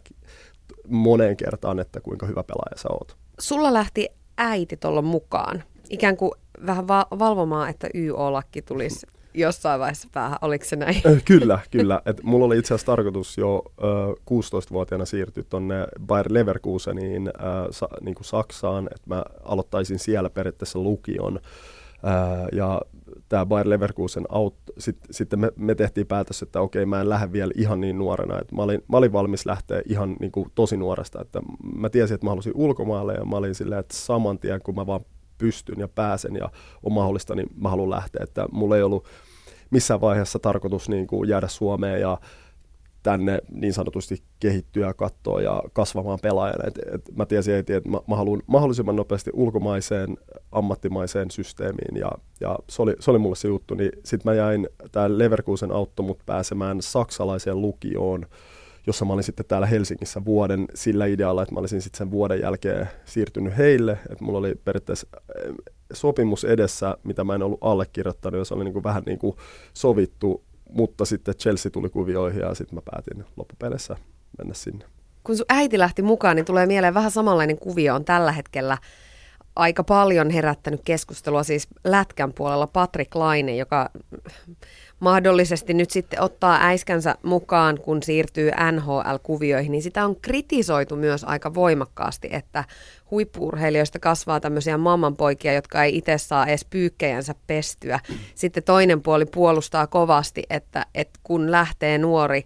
moneen kertaan, että kuinka hyvä pelaaja sä oot. Sulla lähti äiti tuolla mukaan, ikään kuin vähän va- valvomaan, että YO-lakki tulisi jossain vaiheessa päähän, oliko se näin? Kyllä, kyllä. Et mulla oli itse asiassa tarkoitus jo ö, 16-vuotiaana siirtyä tuonne Bayer Leverkuseniin ö, sa, niin kuin Saksaan, että mä aloittaisin siellä periaatteessa lukion. Ö, ja tämä Bayer Leverkusen aut- sitten sit me, me tehtiin päätös, että okei, mä en lähde vielä ihan niin nuorena. Et mä, olin, mä olin valmis lähteä ihan niin kuin tosi nuoresta. Että mä tiesin, että mä halusin ulkomaalle ja mä olin silleen, että saman tien kun mä vaan pystyn ja pääsen ja on mahdollista, niin mä haluan lähteä. Että mulla ei ollut missään vaiheessa tarkoitus niin kuin jäädä Suomeen ja tänne niin sanotusti kehittyä katsoa ja kasvamaan pelaajana. Et, et mä tiesin heti, että mä, mä haluan mahdollisimman nopeasti ulkomaiseen, ammattimaiseen systeemiin ja, ja se, oli, se oli mulle se juttu. Niin sitten mä jäin, tämä Leverkusen auttoi mut pääsemään saksalaiseen lukioon jossa mä olin sitten täällä Helsingissä vuoden sillä idealla, että mä olisin sitten sen vuoden jälkeen siirtynyt heille. Että mulla oli periaatteessa sopimus edessä, mitä mä en ollut allekirjoittanut, ja se oli niin kuin vähän niin kuin sovittu, mutta sitten Chelsea tuli kuvioihin ja sitten mä päätin loppupeleissä mennä sinne. Kun sun äiti lähti mukaan, niin tulee mieleen vähän samanlainen kuvio on tällä hetkellä aika paljon herättänyt keskustelua siis Lätkän puolella Patrick Laine, joka mahdollisesti nyt sitten ottaa äiskänsä mukaan, kun siirtyy NHL-kuvioihin, niin sitä on kritisoitu myös aika voimakkaasti, että huippuurheilijoista kasvaa tämmöisiä mammanpoikia, jotka ei itse saa edes pyykkejänsä pestyä. Sitten toinen puoli puolustaa kovasti, että, että kun lähtee nuori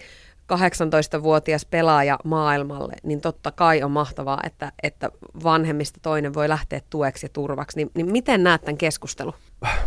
18-vuotias pelaaja maailmalle, niin totta kai on mahtavaa, että, että vanhemmista toinen voi lähteä tueksi ja turvaksi. Niin, niin miten näet tämän keskustelun?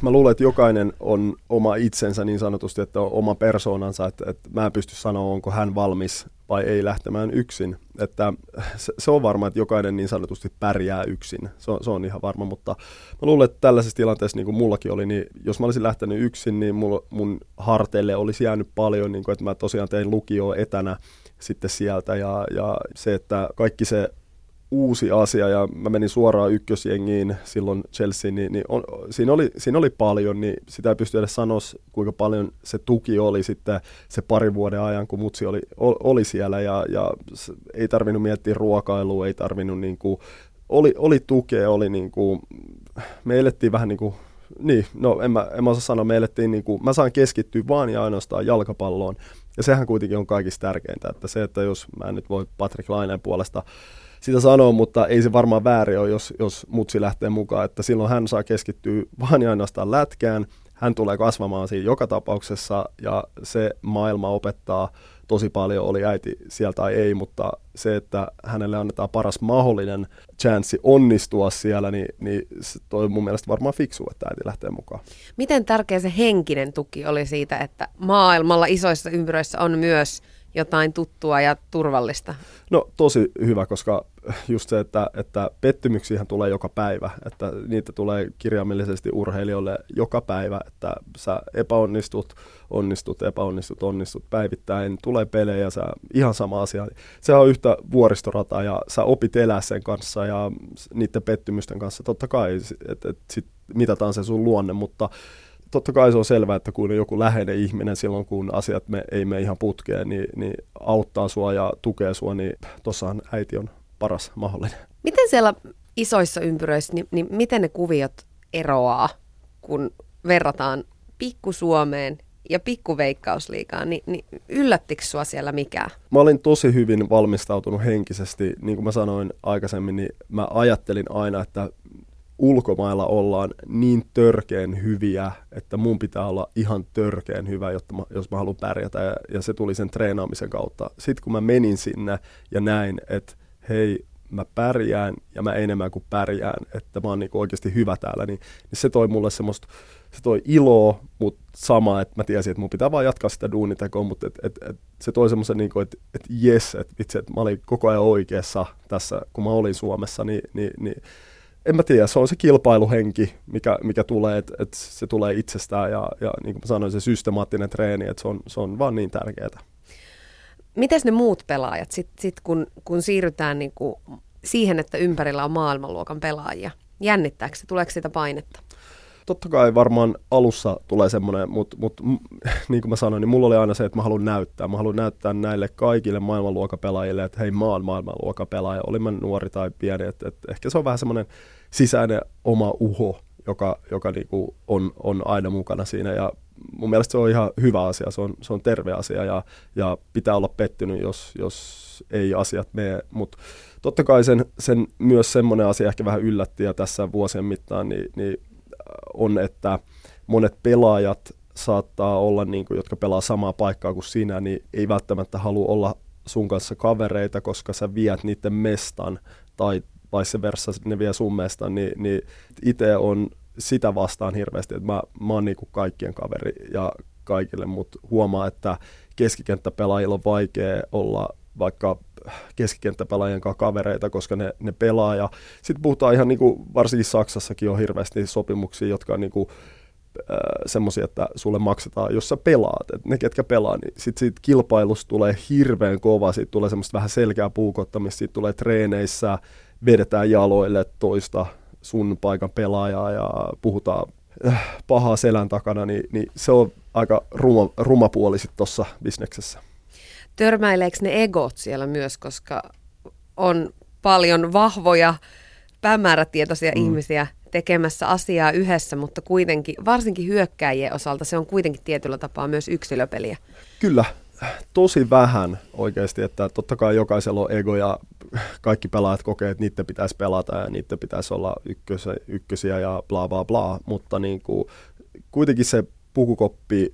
Mä luulen, että jokainen on oma itsensä niin sanotusti, että on oma persoonansa, että, että mä en pysty sanoa, onko hän valmis vai ei lähtemään yksin. Että se, se on varma, että jokainen niin sanotusti pärjää yksin. Se se on ihan varma, mutta mä luulen, että tällaisessa tilanteessa, niin kuin mullakin oli, niin jos mä olisin lähtenyt yksin, niin mulla, mun harteille olisi jäänyt paljon, niin kuin, että mä tosiaan tein lukioa etänä sitten sieltä ja, ja se, että kaikki se uusi asia ja mä menin suoraan ykkösjengiin silloin Chelsea, niin, niin on, siinä, oli, siinä oli paljon, niin sitä ei pysty edes sanoa, kuinka paljon se tuki oli sitten se pari vuoden ajan, kun mutsi oli, oli siellä ja, ja ei tarvinnut miettiä ruokailua, ei tarvinnut niin kuin, oli, oli tukea, oli niin kuin, me elettiin vähän niin kuin niin, no en mä, en mä osaa sanoa, me elettiin niin kuin, mä saan keskittyä vaan ja ainoastaan jalkapalloon. Ja sehän kuitenkin on kaikista tärkeintä, että se, että jos mä en nyt voi Patrick Laineen puolesta sitä sanoa, mutta ei se varmaan väärin ole, jos, jos mutsi lähtee mukaan, että silloin hän saa keskittyä vain ja ainoastaan lätkään, hän tulee kasvamaan siinä joka tapauksessa ja se maailma opettaa tosi paljon, oli äiti sieltä tai ei, mutta se, että hänelle annetaan paras mahdollinen chanssi onnistua siellä, niin, niin toi on mun mielestä varmaan fiksu, että äiti lähtee mukaan. Miten tärkeä se henkinen tuki oli siitä, että maailmalla isoissa ympyröissä on myös jotain tuttua ja turvallista? No tosi hyvä, koska just se, että, että pettymyksiä tulee joka päivä, että niitä tulee kirjaimellisesti urheilijoille joka päivä, että sä epäonnistut, onnistut, epäonnistut, onnistut päivittäin, tulee pelejä, sä, ihan sama asia. Se on yhtä vuoristorata ja sä opit elää sen kanssa ja niiden pettymysten kanssa. Totta kai, että et, sit mitataan se sun luonne, mutta totta kai se on selvää, että kun joku läheinen ihminen silloin, kun asiat me, ei mene ihan putkeen, niin, niin auttaa sua ja tukee sua, niin tossahan äiti on paras mahdollinen. Miten siellä isoissa ympyröissä, niin, niin miten ne kuviot eroaa, kun verrataan pikku Suomeen ja pikkuveikkausliigaan, niin, niin yllättikö sua siellä mikään? Mä olin tosi hyvin valmistautunut henkisesti. Niin kuin mä sanoin aikaisemmin, niin mä ajattelin aina, että ulkomailla ollaan niin törkeen hyviä, että mun pitää olla ihan törkeen hyvä, jotta mä, jos mä haluan pärjätä. Ja, ja se tuli sen treenaamisen kautta. Sitten kun mä menin sinne ja näin, että hei, mä pärjään ja mä enemmän kuin pärjään, että mä oon niin oikeasti hyvä täällä, niin, niin se toi mulle semmoista, se toi iloa, mutta sama, että mä tiesin, että mun pitää vaan jatkaa sitä duunitekoa, mutta et, et, et, se toi semmoisen, niin että et jes, että vitsi, että mä olin koko ajan oikeassa tässä, kun mä olin Suomessa, niin, niin, niin en mä tiedä, se on se kilpailuhenki, mikä, mikä tulee, että et se tulee itsestään ja, ja niin kuin mä sanoin, se systemaattinen treeni, että se on, se on vaan niin tärkeää. Miten ne muut pelaajat, sit, sit kun, kun siirrytään niin kuin siihen, että ympärillä on maailmanluokan pelaajia, jännittääkö se, tuleeko sitä painetta? Totta kai varmaan alussa tulee semmoinen, mutta mut, niin kuin mä sanoin, niin mulla oli aina se, että mä haluan näyttää. Mä haluan näyttää näille kaikille maailmanluokapelaajille, että hei, mä oon maailmanluokapelaaja, oli mä nuori tai pieni. Että, että ehkä se on vähän semmoinen sisäinen oma uho, joka, joka niinku on, on aina mukana siinä. Ja mun mielestä se on ihan hyvä asia, se on, se on terve asia ja, ja pitää olla pettynyt, jos, jos ei asiat mene. Mutta totta kai sen, sen myös semmoinen asia ehkä vähän yllätti ja tässä vuosien mittaan niin, niin on, että monet pelaajat saattaa olla, niin kuin, jotka pelaa samaa paikkaa kuin sinä, niin ei välttämättä halua olla sun kanssa kavereita, koska sä viet niiden mestan tai vice versa ne vie sun mestan, niin, niin itse on sitä vastaan hirveästi, että mä, mä oon niinku kaikkien kaveri ja kaikille, mutta huomaa, että keskikenttäpelaajilla on vaikea olla vaikka keskikenttäpelaajien kanssa kavereita, koska ne, ne pelaa. Ja sitten puhutaan ihan niin kuin, varsinkin Saksassakin on hirveästi sopimuksia, jotka on niin kuin, äh, semmoisia, että sulle maksetaan, jos sä pelaat. Et ne, ketkä pelaa, niin sitten siitä kilpailusta tulee hirveän kova, siitä tulee semmoista vähän selkeää puukottamista, siitä tulee treeneissä, vedetään jaloille toista sun paikan pelaajaa ja puhutaan äh, pahaa selän takana, niin, niin se on aika ruma, ruma puoli sitten tuossa bisneksessä. Törmäileekö ne egot siellä myös, koska on paljon vahvoja, päämäärätietoisia mm. ihmisiä tekemässä asiaa yhdessä, mutta kuitenkin, varsinkin hyökkääjien osalta, se on kuitenkin tietyllä tapaa myös yksilöpeliä. Kyllä, tosi vähän oikeasti, että totta kai jokaisella on ego ja kaikki pelaajat kokee, että niiden pitäisi pelata ja niiden pitäisi olla ykkösiä, ykkösiä ja bla bla bla, mutta niin kuin, kuitenkin se pukukoppi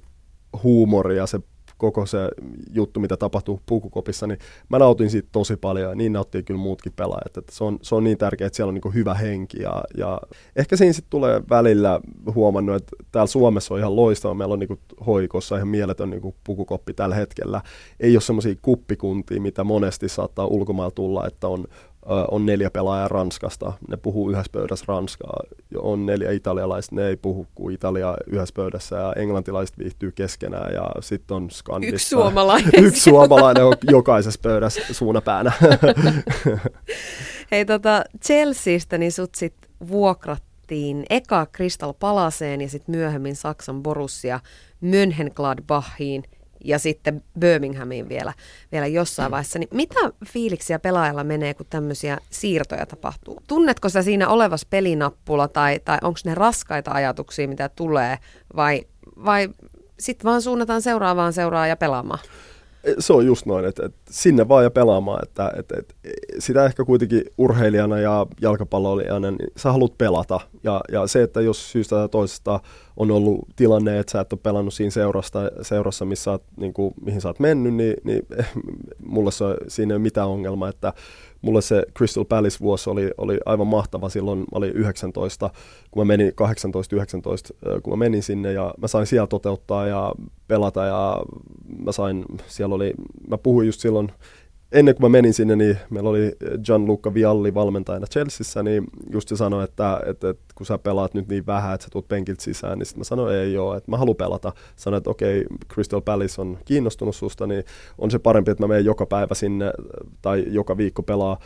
huumori ja se koko se juttu, mitä tapahtuu pukukopissa, niin mä nautin siitä tosi paljon ja niin nauttii kyllä muutkin pelaajat. Että se, on, se on niin tärkeää, että siellä on niin hyvä henki ja, ja ehkä siinä sitten tulee välillä huomannut, että täällä Suomessa on ihan loistava. Meillä on niin hoikossa ihan mieletön niin pukukoppi tällä hetkellä. Ei ole semmoisia kuppikuntia, mitä monesti saattaa ulkomailla tulla, että on on neljä pelaajaa Ranskasta, ne puhuu yhdessä pöydässä Ranskaa, on neljä italialaista, ne ei puhu kuin Italia yhdessä pöydässä ja englantilaiset viihtyy keskenään ja sitten on Skandissa. Yksi suomalainen. Yksi suomalainen on jokaisessa pöydässä suunapäänä. Hei tota, Chelseastä niin sut sit vuokrattiin eka Crystal Palaseen ja sitten myöhemmin Saksan Borussia Mönchengladbachiin ja sitten Birminghamiin vielä, vielä jossain mm. vaiheessa. Niin mitä fiiliksiä pelaajalla menee, kun tämmöisiä siirtoja tapahtuu? Tunnetko sä siinä olevas pelinappula tai, tai onko ne raskaita ajatuksia, mitä tulee vai, vai sitten vaan suunnataan seuraavaan seuraa ja pelaamaan? Se on just noin, että, että sinne vaan ja pelaamaan, että, että, että sitä ehkä kuitenkin urheilijana ja jalkapalloilijana, niin sä haluat pelata. Ja, ja se, että jos syystä tai toisesta on ollut tilanne, että sä et ole pelannut siinä seurasta, seurassa, missä oot, niin kuin, mihin sä oot mennyt, niin, niin mulle se, siinä ei ole mitään ongelmaa, että mulle se Crystal Palace-vuosi oli, oli aivan mahtava. Silloin, mä olin 19, kun mä menin 18-19, kun mä menin sinne ja mä sain siellä toteuttaa ja pelata ja mä sain, siellä oli, mä puhuin just silloin ennen kuin mä menin sinne, niin meillä oli Gianluca Vialli valmentajana Chelseassa, niin just se sanoi, että, että, että kun sä pelaat nyt niin vähän, että sä tulet penkiltä sisään, niin sitten mä sanoin, ei joo, että mä haluan pelata. Sanoin, että okei, okay, Crystal Palace on kiinnostunut susta, niin on se parempi, että mä menen joka päivä sinne tai joka viikko pelaa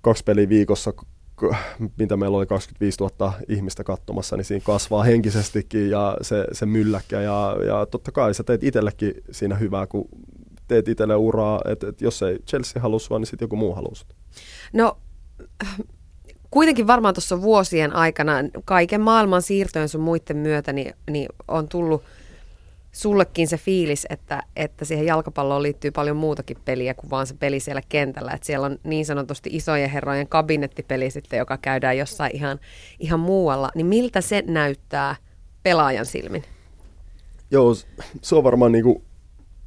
kaksi peliä viikossa, mitä meillä oli 25 000 ihmistä katsomassa, niin siinä kasvaa henkisestikin ja se, se mylläkkä ja, ja totta kai sä teet itsellekin siinä hyvää, kun teet itselle uraa, että, että jos ei Chelsea halua sua, niin sitten joku muu haluaa No kuitenkin varmaan tuossa vuosien aikana kaiken maailman siirtojen sun muiden myötä niin, niin on tullut sullekin se fiilis, että, että siihen jalkapalloon liittyy paljon muutakin peliä kuin vaan se peli siellä kentällä. Että siellä on niin sanotusti isojen herrojen kabinettipeli sitten, joka käydään jossain ihan, ihan muualla. Niin miltä se näyttää pelaajan silmin? Joo, se on varmaan niin kuin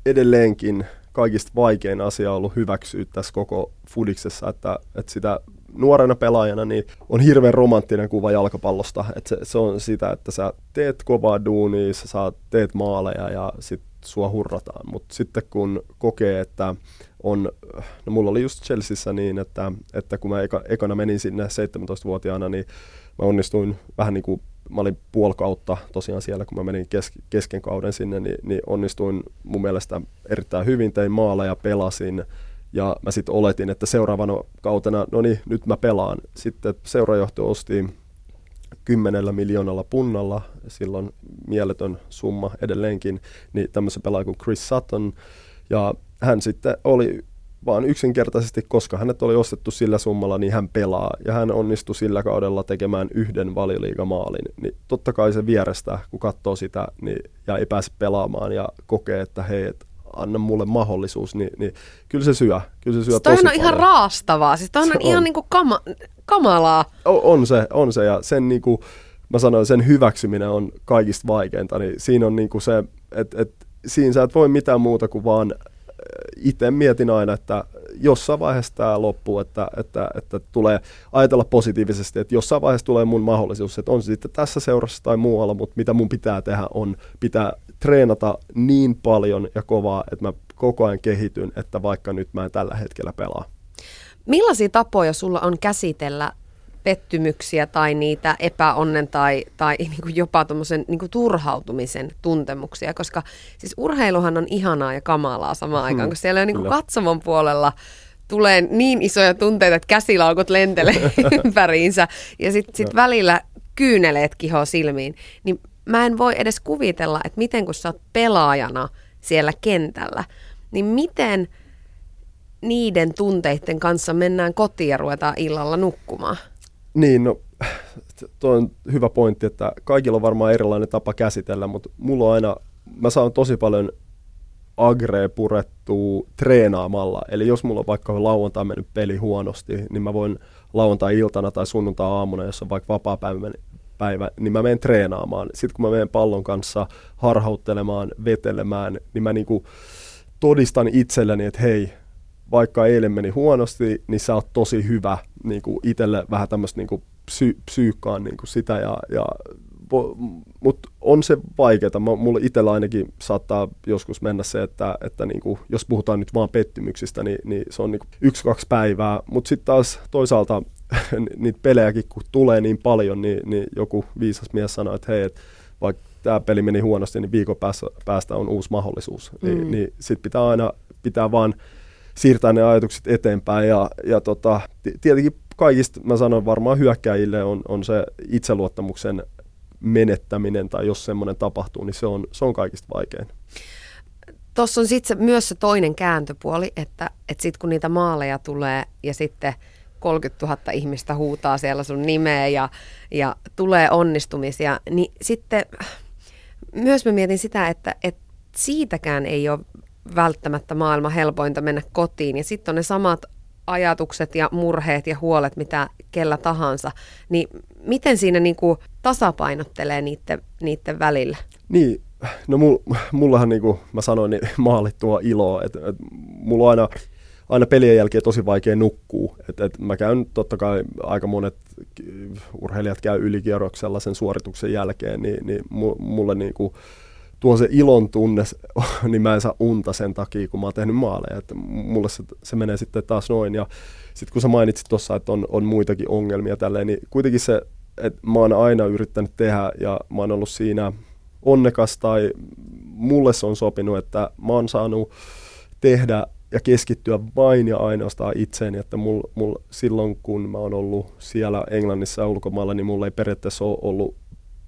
edelleenkin kaikista vaikein asia ollut hyväksyä tässä koko fudiksessa, että, että sitä nuorena pelaajana niin on hirveän romanttinen kuva jalkapallosta. Että se, se on sitä, että sä teet kovaa duunia, sä saat, teet maaleja ja sitten sua hurrataan. Mutta sitten kun kokee, että on, no mulla oli just Chelseassa niin, että, että kun mä eka, ekana menin sinne 17-vuotiaana, niin mä onnistuin vähän niin kuin mä olin puoli kautta tosiaan siellä, kun mä menin kes, kesken kauden sinne, niin, niin onnistuin mun mielestä erittäin hyvin, tein maaleja, pelasin, ja mä sitten oletin, että seuraavana kautena, no niin, nyt mä pelaan. Sitten seurajohto osti kymmenellä miljoonalla punnalla, silloin mieletön summa edelleenkin, niin tämmöisen pelaajan kuin Chris Sutton, ja hän sitten oli vaan yksinkertaisesti, koska hänet oli ostettu sillä summalla, niin hän pelaa. Ja hän onnistui sillä kaudella tekemään yhden valioliigamaalin. Niin totta kai se vierestä, kun katsoo sitä niin, ja ei pääse pelaamaan ja kokee, että hei, et anna mulle mahdollisuus, niin, niin kyllä se syö. Kyllä se syö tosi on paljon. ihan raastavaa. Siis on, on ihan niin kuin kama, kamalaa. On, on, se, on se. Ja sen niin kuin, mä sanoin, sen hyväksyminen on kaikista vaikeinta. Niin siinä on niin kuin se, että et, siinä sä et voi mitään muuta kuin vaan itse mietin aina, että jossain vaiheessa tämä loppuu, että, että, että tulee ajatella positiivisesti, että jossain vaiheessa tulee mun mahdollisuus, että on se sitten tässä seurassa tai muualla, mutta mitä mun pitää tehdä on, pitää treenata niin paljon ja kovaa, että mä koko ajan kehityn, että vaikka nyt mä en tällä hetkellä pelaa. Millaisia tapoja sulla on käsitellä pettymyksiä tai niitä epäonnen tai, tai niin kuin jopa niin kuin turhautumisen tuntemuksia, koska siis urheiluhan on ihanaa ja kamalaa samaan aikaan, hmm, kun siellä on niin kuin katsomon puolella tulee niin isoja tunteita, että käsilaukut lentelee ympäriinsä ja sitten sit välillä kyyneleet kiho silmiin, niin mä en voi edes kuvitella, että miten kun sä oot pelaajana siellä kentällä, niin miten niiden tunteiden kanssa mennään kotiin ja ruvetaan illalla nukkumaan? Niin, no tuo on hyvä pointti, että kaikilla on varmaan erilainen tapa käsitellä, mutta mulla on aina, mä saan tosi paljon agree purettua treenaamalla. Eli jos mulla on vaikka lauantai mennyt peli huonosti, niin mä voin lauantai-iltana tai sunnuntai-aamuna, jos on vaikka vapaa päivä, päivä, niin mä menen treenaamaan. Sitten kun mä menen pallon kanssa harhauttelemaan, vetelemään, niin mä niinku todistan itselleni, että hei, vaikka eilen meni huonosti, niin sä oot tosi hyvä niin kuin itselle vähän tämmöistä niin psy, psyykkaan niin kuin sitä, ja, ja, mutta on se vaikeaa. Mulla itsellä ainakin saattaa joskus mennä se, että, että niin kuin, jos puhutaan nyt vaan pettymyksistä, niin, niin se on niin yksi-kaksi päivää, mutta sitten taas toisaalta niitä pelejäkin, kun tulee niin paljon, niin, niin joku viisas mies sanoi, että hei, et vaikka tämä peli meni huonosti, niin viikon päästä, päästä on uusi mahdollisuus. Mm. Niin, niin sitten pitää aina pitää vaan siirtää ne ajatukset eteenpäin. Ja, ja tota, tietenkin kaikista, mä sanon varmaan hyökkäjille on, on se itseluottamuksen menettäminen tai jos semmoinen tapahtuu, niin se on, se on kaikista vaikein. Tuossa on sitten myös se toinen kääntöpuoli, että, että sitten kun niitä maaleja tulee ja sitten 30 000 ihmistä huutaa siellä sun nimeä ja, ja tulee onnistumisia, niin sitten myös mä mietin sitä, että, että siitäkään ei ole välttämättä maailman helpointa mennä kotiin. Ja sitten on ne samat ajatukset ja murheet ja huolet, mitä kellä tahansa. Niin miten siinä niin kuin tasapainottelee niiden, niiden välillä? Niin, no mullahan niin kuin mä sanoin, niin maalittua iloa. Että et, mulla on aina, aina pelien jälkeen tosi vaikea nukkuu. Et, et mä käyn totta kai aika monet urheilijat käy ylikierroksella sen suorituksen jälkeen, niin, niin mulle niin kuin, tuo se ilon tunne, niin mä en saa unta sen takia, kun mä oon tehnyt maaleja. Että mulle se, se menee sitten taas noin. Ja sitten kun sä mainitsit tuossa, että on, on muitakin ongelmia tälleen, niin kuitenkin se, että mä oon aina yrittänyt tehdä ja mä oon ollut siinä onnekas tai mulle se on sopinut, että mä oon saanut tehdä ja keskittyä vain ja ainoastaan itseeni, että mul, mul, silloin kun mä oon ollut siellä Englannissa ulkomailla, niin mulla ei periaatteessa ole ollut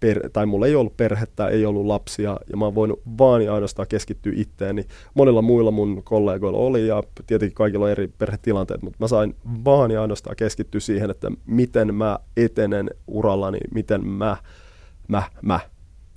per, tai mulla ei ollut perhettä, ei ollut lapsia, ja mä oon voinut vaan ja ainoastaan keskittyä itteeni. Monilla muilla mun kollegoilla oli, ja tietenkin kaikilla on eri perhetilanteet, mutta mä sain vaan ja ainoastaan keskittyä siihen, että miten mä etenen urallani, miten mä, mä, mä.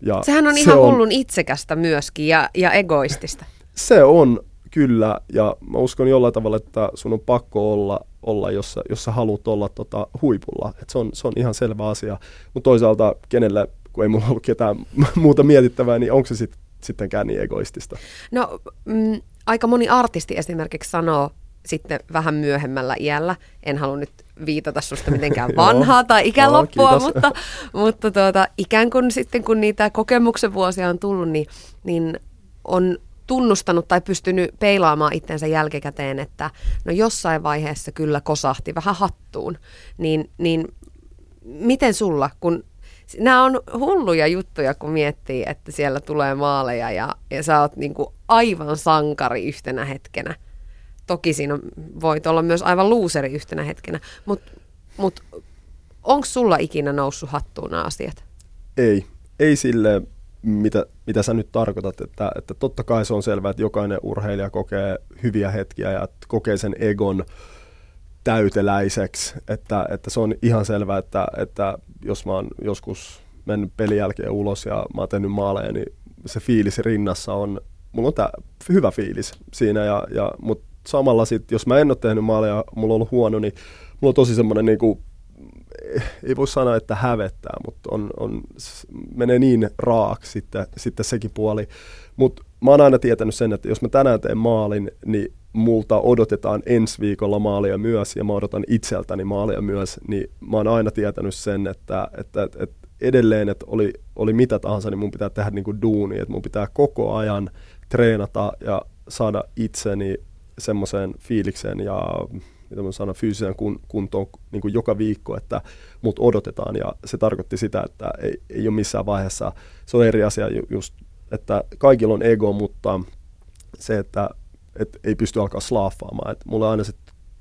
Ja Sehän on se ihan on, hullun itsekästä myöskin ja, ja egoistista. Se on kyllä, ja mä uskon jollain tavalla, että sun on pakko olla, olla jos, sä, jos sä haluat olla tota, huipulla. Et se, on, se on ihan selvä asia. Mutta toisaalta kenelle, kun ei mulla ollut ketään muuta mietittävää, niin onko se sit, sittenkään niin egoistista? No, mm, aika moni artisti esimerkiksi sanoo sitten vähän myöhemmällä iällä, en halua nyt viitata susta mitenkään vanhaa tai ikäloppua, no, mutta, mutta tuota, ikään kuin sitten kun niitä kokemuksen vuosia on tullut, niin, niin on tunnustanut tai pystynyt peilaamaan itsensä jälkikäteen, että no jossain vaiheessa kyllä kosahti vähän hattuun, niin, niin miten sulla, kun nämä on hulluja juttuja, kun miettii, että siellä tulee maaleja ja, ja sä oot niin kuin aivan sankari yhtenä hetkenä. Toki siinä voit olla myös aivan luuseri yhtenä hetkenä, mutta mut, onko sulla ikinä noussut hattuun nämä asiat? Ei, ei sille mitä, mitä sä nyt tarkoitat, että, että totta kai se on selvää, että jokainen urheilija kokee hyviä hetkiä ja kokee sen egon täyteläiseksi, että, että se on ihan selvää, että, että jos mä oon joskus mennyt pelin jälkeen ulos ja mä oon tehnyt maaleja, niin se fiilis rinnassa on, mulla on tää hyvä fiilis siinä, ja, ja, mutta samalla sitten, jos mä en ole tehnyt maaleja, mulla on ollut huono, niin mulla on tosi semmoinen niin kuin ei voi sanoa, että hävettää, mutta on, on, menee niin raaksi sitten, sitten sekin puoli. Mutta mä oon aina tietänyt sen, että jos mä tänään teen maalin, niin multa odotetaan ensi viikolla maalia myös, ja mä odotan itseltäni maalia myös, niin mä oon aina tietänyt sen, että, että, että, että edelleen, että oli, oli mitä tahansa, niin mun pitää tehdä niin kuin duuni, että mun pitää koko ajan treenata ja saada itseni semmoiseen fiilikseen ja mitä mä sanon, fyysisen kun, kuntoon niin kuin joka viikko, että mut odotetaan. Ja se tarkoitti sitä, että ei, ei ole missään vaiheessa, se on eri asia just, että kaikilla on ego, mutta se, että et ei pysty alkaa slaafaamaan, että mulle aina se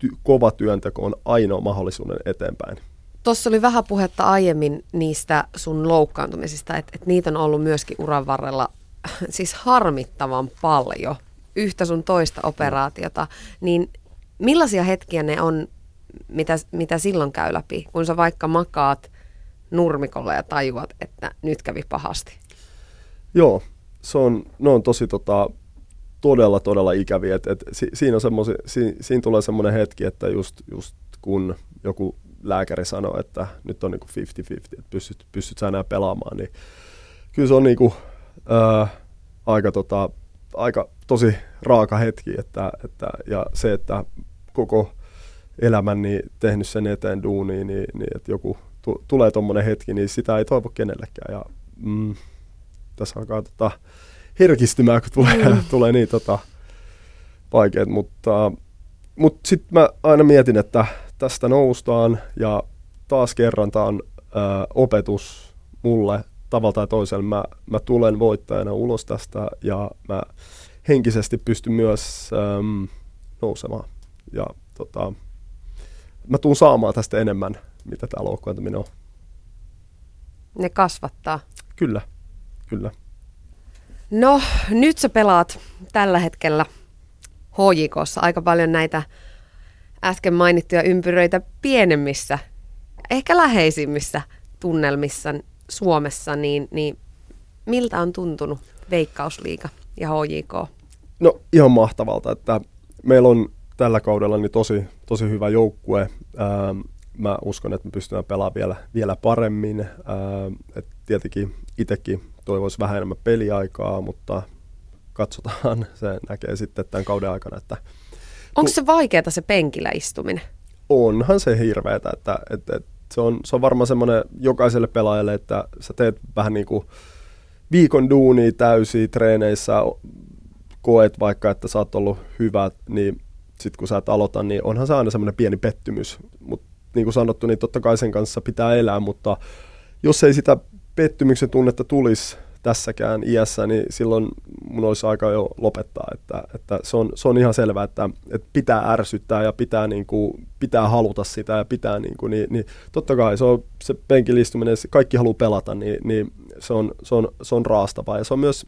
ty- kova työnteko on ainoa mahdollisuuden eteenpäin. Tuossa oli vähän puhetta aiemmin niistä sun loukkaantumisista, että, että niitä on ollut myöskin uran varrella siis harmittavan paljon yhtä sun toista operaatiota, niin millaisia hetkiä ne on, mitä, mitä silloin käy läpi, kun sä vaikka makaat nurmikolla ja tajuat, että nyt kävi pahasti? Joo, se on, ne on tosi tota, todella, todella ikäviä. Et, et, si, siinä, on si, siinä tulee semmoinen hetki, että just, just kun joku lääkäri sanoo, että nyt on niinku 50-50, että pystyt, pystyt sä enää pelaamaan, niin kyllä se on niinku, ää, aika, tota, aika tosi raaka hetki. Että, että, ja se, että koko elämäni tehnyt sen eteen duuniin, niin, niin että joku tu, tulee tuommoinen hetki, niin sitä ei toivo kenellekään. Ja mm, tässä alkaa tota, herkistymään, kun tulee, mm. tulee niin tota, vaikeat, mutta, mutta sitten mä aina mietin, että tästä noustaan ja taas kerran tämä on ö, opetus mulle tavalla tai toisella. Mä, mä tulen voittajana ulos tästä ja mä henkisesti pystyn myös äm, nousemaan ja tota, mä tuun saamaan tästä enemmän, mitä tämä loukkaantuminen on. Ne kasvattaa. Kyllä, kyllä. No, nyt sä pelaat tällä hetkellä HJKssa aika paljon näitä äsken mainittuja ympyröitä pienemmissä, ehkä läheisimmissä tunnelmissa Suomessa, niin, niin miltä on tuntunut Veikkausliiga ja HJK? No ihan mahtavalta, että meillä on tällä kaudella niin tosi, tosi hyvä joukkue. Ähm, mä uskon, että me pystytään pelaamaan vielä, vielä paremmin. Ähm, et tietenkin itsekin toivoisi vähän enemmän peliaikaa, mutta katsotaan. Se näkee sitten tämän kauden aikana, että Onko se vaikeaa se penkillä istuminen? onhan se hirveetä, että, että, että se, on, se on varmaan semmoinen jokaiselle pelaajalle, että sä teet vähän niin kuin viikon duunia täysiä treeneissä, koet vaikka, että sä oot ollut hyvä, niin sitten kun sä et aloita, niin onhan se aina semmoinen pieni pettymys. Mutta niin kuin sanottu, niin totta kai sen kanssa pitää elää, mutta jos ei sitä pettymyksen tunnetta tulisi tässäkään iässä, niin silloin mun olisi aika jo lopettaa. Että, että se, on, se on ihan selvää, että, että pitää ärsyttää ja pitää, niin kuin, pitää haluta sitä ja pitää, niin, kuin, niin, niin totta kai se on se penkilistuminen, kaikki haluaa pelata, niin, niin se, on, se, on, se on raastavaa ja se on myös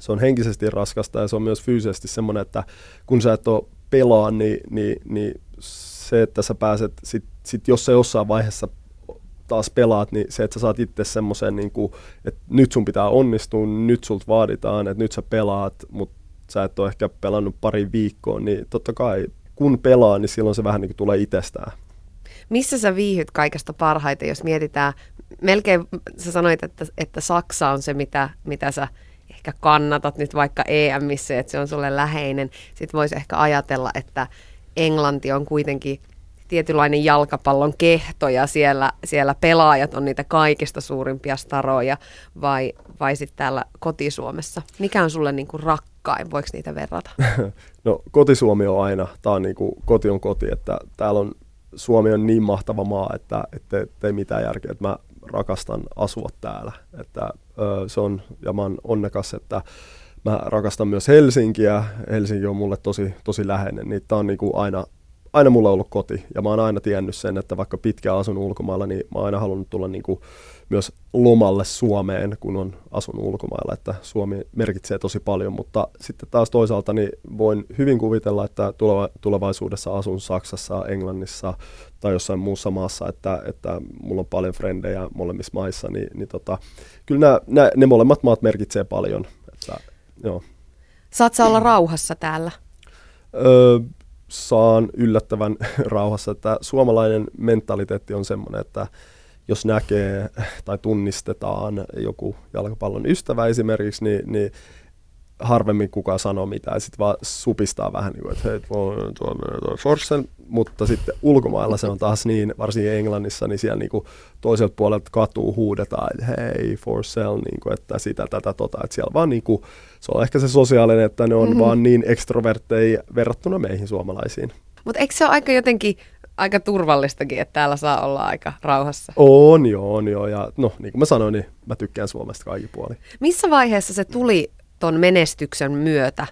se on henkisesti raskasta ja se on myös fyysisesti semmoinen, että kun sä et ole pelaa, niin, niin, niin se, että sä pääset, sit, sit jos sä jossain vaiheessa taas pelaat, niin se, että sä saat itse semmoisen, niin että nyt sun pitää onnistua, nyt sulta vaaditaan, että nyt sä pelaat, mutta sä et ole ehkä pelannut pari viikkoa, niin totta kai kun pelaa, niin silloin se vähän niin kuin tulee itsestään. Missä sä viihyt kaikesta parhaiten, jos mietitään, melkein sä sanoit, että, että Saksa on se, mitä, mitä sä ehkä kannatat nyt vaikka EMissä, että se on sulle läheinen. Sitten voisi ehkä ajatella, että Englanti on kuitenkin tietynlainen jalkapallon kehto ja siellä, siellä pelaajat on niitä kaikista suurimpia staroja vai, vai sitten täällä kotisuomessa? Mikä on sulle niinku rakkain? Voiko niitä verrata? No kotisuomi on aina, tämä on niinku, koti on koti, että täällä on, Suomi on niin mahtava maa, että, että, että ei mitään järkeä, että mä rakastan asua täällä, että ö, se on, ja mä oon onnekas, että mä rakastan myös Helsinkiä, Helsinki on mulle tosi, tosi läheinen, niin tää on niinku aina, aina mulla ollut koti ja mä oon aina tiennyt sen, että vaikka pitkään asun ulkomailla, niin mä oon aina halunnut tulla niin kuin myös lomalle Suomeen, kun on asunut ulkomailla, että Suomi merkitsee tosi paljon, mutta sitten taas toisaalta niin voin hyvin kuvitella, että tulevaisuudessa asun Saksassa, Englannissa tai jossain muussa maassa, että, että mulla on paljon frendejä molemmissa maissa, niin, niin tota, kyllä nämä, nämä, ne molemmat maat merkitsee paljon. Että, joo. Saat sä olla rauhassa täällä? Öö, saan yllättävän rauhassa, että suomalainen mentaliteetti on semmoinen, että jos näkee tai tunnistetaan joku jalkapallon ystävä esimerkiksi, niin, niin harvemmin kukaan sanoo mitään, sitten vaan supistaa vähän, niin kuin, että hei, tuo, tuo, tuo Forsen, mutta sitten ulkomailla se on taas niin, varsinkin Englannissa, niin siellä niin kuin toiselta puolelta katuu huudetaan, että hei, for sale, niin kuin, että sitä, tätä, tota, että siellä vaan niin kuin, se on ehkä se sosiaalinen, että ne on mm-hmm. vaan niin ekstrovertteja verrattuna meihin suomalaisiin. Mutta eikö se ole aika jotenkin aika turvallistakin, että täällä saa olla aika rauhassa? On joo, on joo. Ja no, niin kuin mä sanoin, niin mä tykkään Suomesta kaikki puoli. Missä vaiheessa se tuli ton menestyksen myötä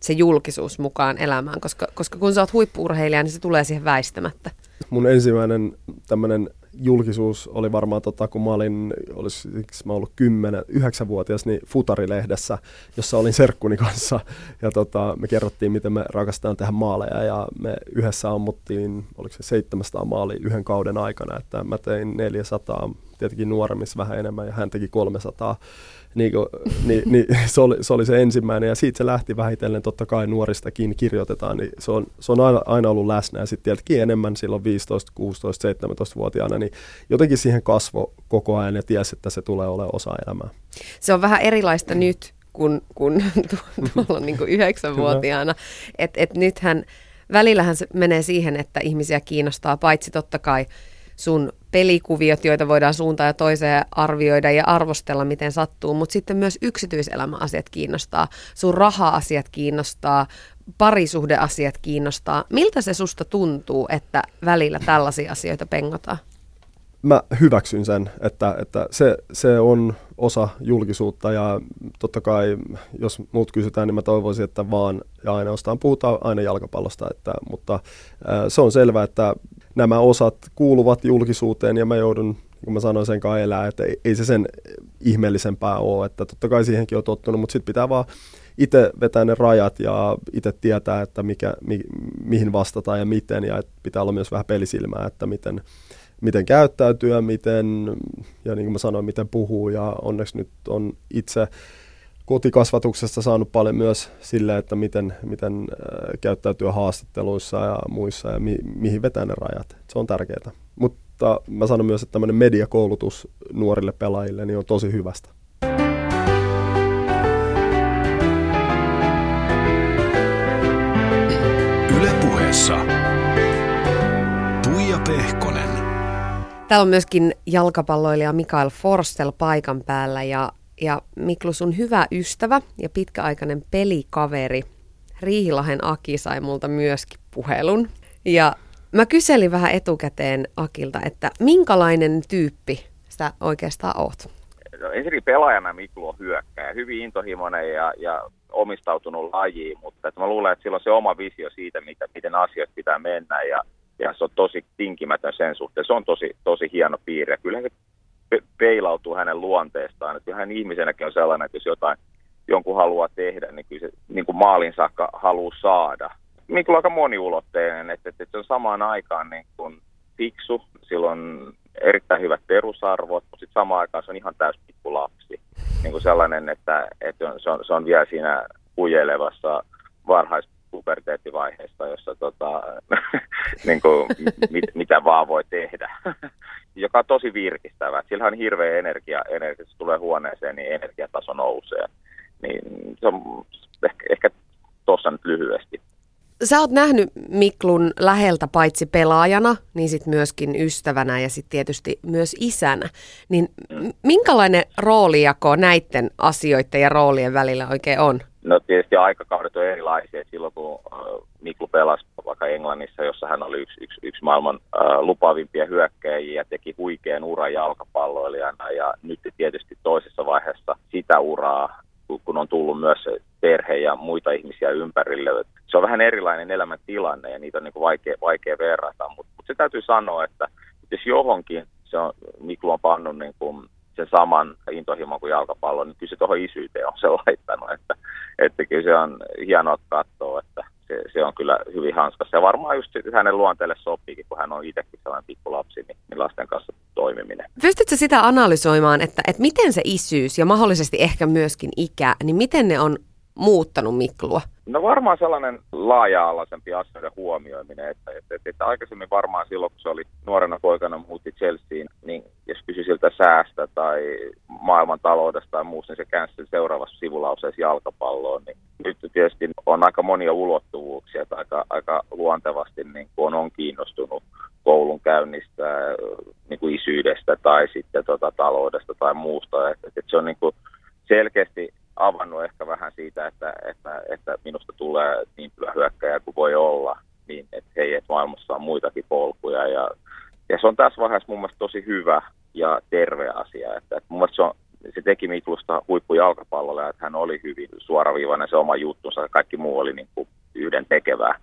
se julkisuus mukaan elämään? Koska, koska kun sä oot huippuurheilija, niin se tulee siihen väistämättä. Mun ensimmäinen tämmöinen julkisuus oli varmaan, tota, kun mä olin, olisi mä ollut 10, 9-vuotias, niin Futarilehdessä, jossa olin serkkuni kanssa. Ja tota, me kerrottiin, miten me rakastetaan tehdä maaleja ja me yhdessä ammuttiin, oliko se 700 maalia yhden kauden aikana, että mä tein 400, tietenkin nuoremmissa vähän enemmän ja hän teki 300 niin, kuin, niin, niin se, oli, se oli se ensimmäinen ja siitä se lähti vähitellen, totta kai nuoristakin kirjoitetaan, niin se on, se on aina, aina ollut läsnä. Ja sitten tietenkin enemmän silloin 15, 16, 17-vuotiaana, niin jotenkin siihen kasvo koko ajan ja tiesi, että se tulee olemaan osa elämää. Se on vähän erilaista nyt kuin kun tuolla niin kuin yhdeksänvuotiaana, että et nythän välillähän se menee siihen, että ihmisiä kiinnostaa paitsi totta kai sun pelikuviot, joita voidaan suuntaan ja toiseen arvioida ja arvostella, miten sattuu, mutta sitten myös yksityiselämäasiat kiinnostaa, sun raha-asiat kiinnostaa, parisuhdeasiat kiinnostaa. Miltä se susta tuntuu, että välillä tällaisia asioita pengotaan? Mä hyväksyn sen, että, että se, se on osa julkisuutta ja totta kai, jos muut kysytään, niin mä toivoisin, että vaan ja ainoastaan puhutaan aina jalkapallosta, että, mutta äh, se on selvää, että nämä osat kuuluvat julkisuuteen ja mä joudun, niin kuin mä sanoin sen kanssa elää, että ei, ei se sen ihmeellisempää ole, että totta kai siihenkin on tottunut, mutta sitten pitää vaan itse vetää ne rajat ja itse tietää, että mikä, mi, mihin vastataan ja miten ja pitää olla myös vähän pelisilmää, että miten, miten käyttäytyä, miten, ja niin kuin mä sanoin, miten puhuu ja onneksi nyt on itse kotikasvatuksesta saanut paljon myös sille, että miten, miten äh, käyttäytyä haastatteluissa ja muissa ja mi, mihin vetää ne rajat. Se on tärkeää. Mutta mä sanon myös, että tämmöinen mediakoulutus nuorille pelaajille niin on tosi hyvästä. Ylepuheessa Tuija Pehkonen. Täällä on myöskin jalkapalloilija Mikael Forstel paikan päällä ja, ja Miklu sun hyvä ystävä ja pitkäaikainen pelikaveri Riihilahen Aki sai multa myöskin puhelun. Ja mä kyselin vähän etukäteen Akilta, että minkälainen tyyppi sä oikeastaan oot? No, ensinnäkin pelaajana Miklu on hyökkäjä, hyvin intohimoinen ja, ja omistautunut lajiin, mutta että mä luulen, että sillä on se oma visio siitä, mitä, miten asiat pitää mennä ja, ja se on tosi tinkimätön sen suhteen. Se on tosi, tosi hieno piirre. Kyllä se pe- peilautuu hänen luonteestaan. Että hän ihmisenäkin on sellainen, että jos jotain jonkun haluaa tehdä, niin kyllä se niin kuin maalin saakka haluaa saada. Miklu on aika moniulotteinen, että, että se on samaan aikaan niin kuin fiksu, sillä on erittäin hyvät perusarvot, mutta sitten samaan aikaan se on ihan täys lapsi. Niin kuin sellainen, että, että se, on, se on vielä siinä kujelevassa varhaispuberteettivaiheessa, jossa tota, niin kuin, mit, mitä vaan voi tehdä, joka on tosi virkistävä. Sillä on hirveä energia, energia, se tulee huoneeseen, niin energiataso nousee. Niin se on ehkä, ehkä tuossa nyt lyhyesti. Sä oot nähnyt Miklun läheltä paitsi pelaajana, niin sitten myöskin ystävänä ja sitten tietysti myös isänä. Niin minkälainen roolijako näiden asioiden ja roolien välillä oikein on? No tietysti aikakaudet on erilaisia. Silloin kun Miklu pelasi vaikka Englannissa, jossa hän oli yksi, yksi, yksi maailman äh, lupavimpia hyökkäjiä teki huikean uran jalkapalloilijana. Ja nyt tietysti toisessa vaiheessa sitä uraa, kun on tullut myös perhe ja muita ihmisiä ympärille. Se on vähän erilainen elämäntilanne ja niitä on niin kuin vaikea, vaikea verrata, mutta mut se täytyy sanoa, että jos johonkin se on, Miklu on pannut niin kuin sen saman intohimon kuin jalkapallo, niin kyllä se tuohon isyyteen on se laittanut, että, että kyllä se on hienoa katsoa, että se, se on kyllä hyvin hanskassa. Ja varmaan just hänen luonteelle sopiikin, kun hän on itsekin sellainen pikkulapsi, niin, niin lasten kanssa toimiminen. Pystytkö sitä analysoimaan, että, että miten se isyys ja mahdollisesti ehkä myöskin ikä, niin miten ne on muuttanut Miklua? No varmaan sellainen laaja-alaisempi asioiden huomioiminen, että, että, että, että aikaisemmin varmaan silloin, kun se oli nuorena poikana muutti Chelseain, niin jos kysyi siltä säästä tai maailman taloudesta tai muusta, niin se käänsi seuraavassa sivulauseessa jalkapalloon. Niin nyt tietysti on aika monia ulottuvuuksia, että aika, aika luontevasti niin kun on, on kiinnostunut koulun käynnistä, niin kuin isyydestä tai sitten tota, taloudesta tai muusta. Että, että se on niin kuin selkeästi avannut ehkä vähän siitä, että, että, että minusta tulee niin hyvä hyökkäjä kuin voi olla, niin että hei, että maailmassa on muitakin polkuja. Ja, ja se on tässä vaiheessa mun mielestä tosi hyvä ja terve asia. Että, että mun mielestä se, on, se teki Miklusta huippujalkapallolla, että hän oli hyvin suoraviivainen se oma juttunsa ja kaikki muu oli niin kuin yhden tekevää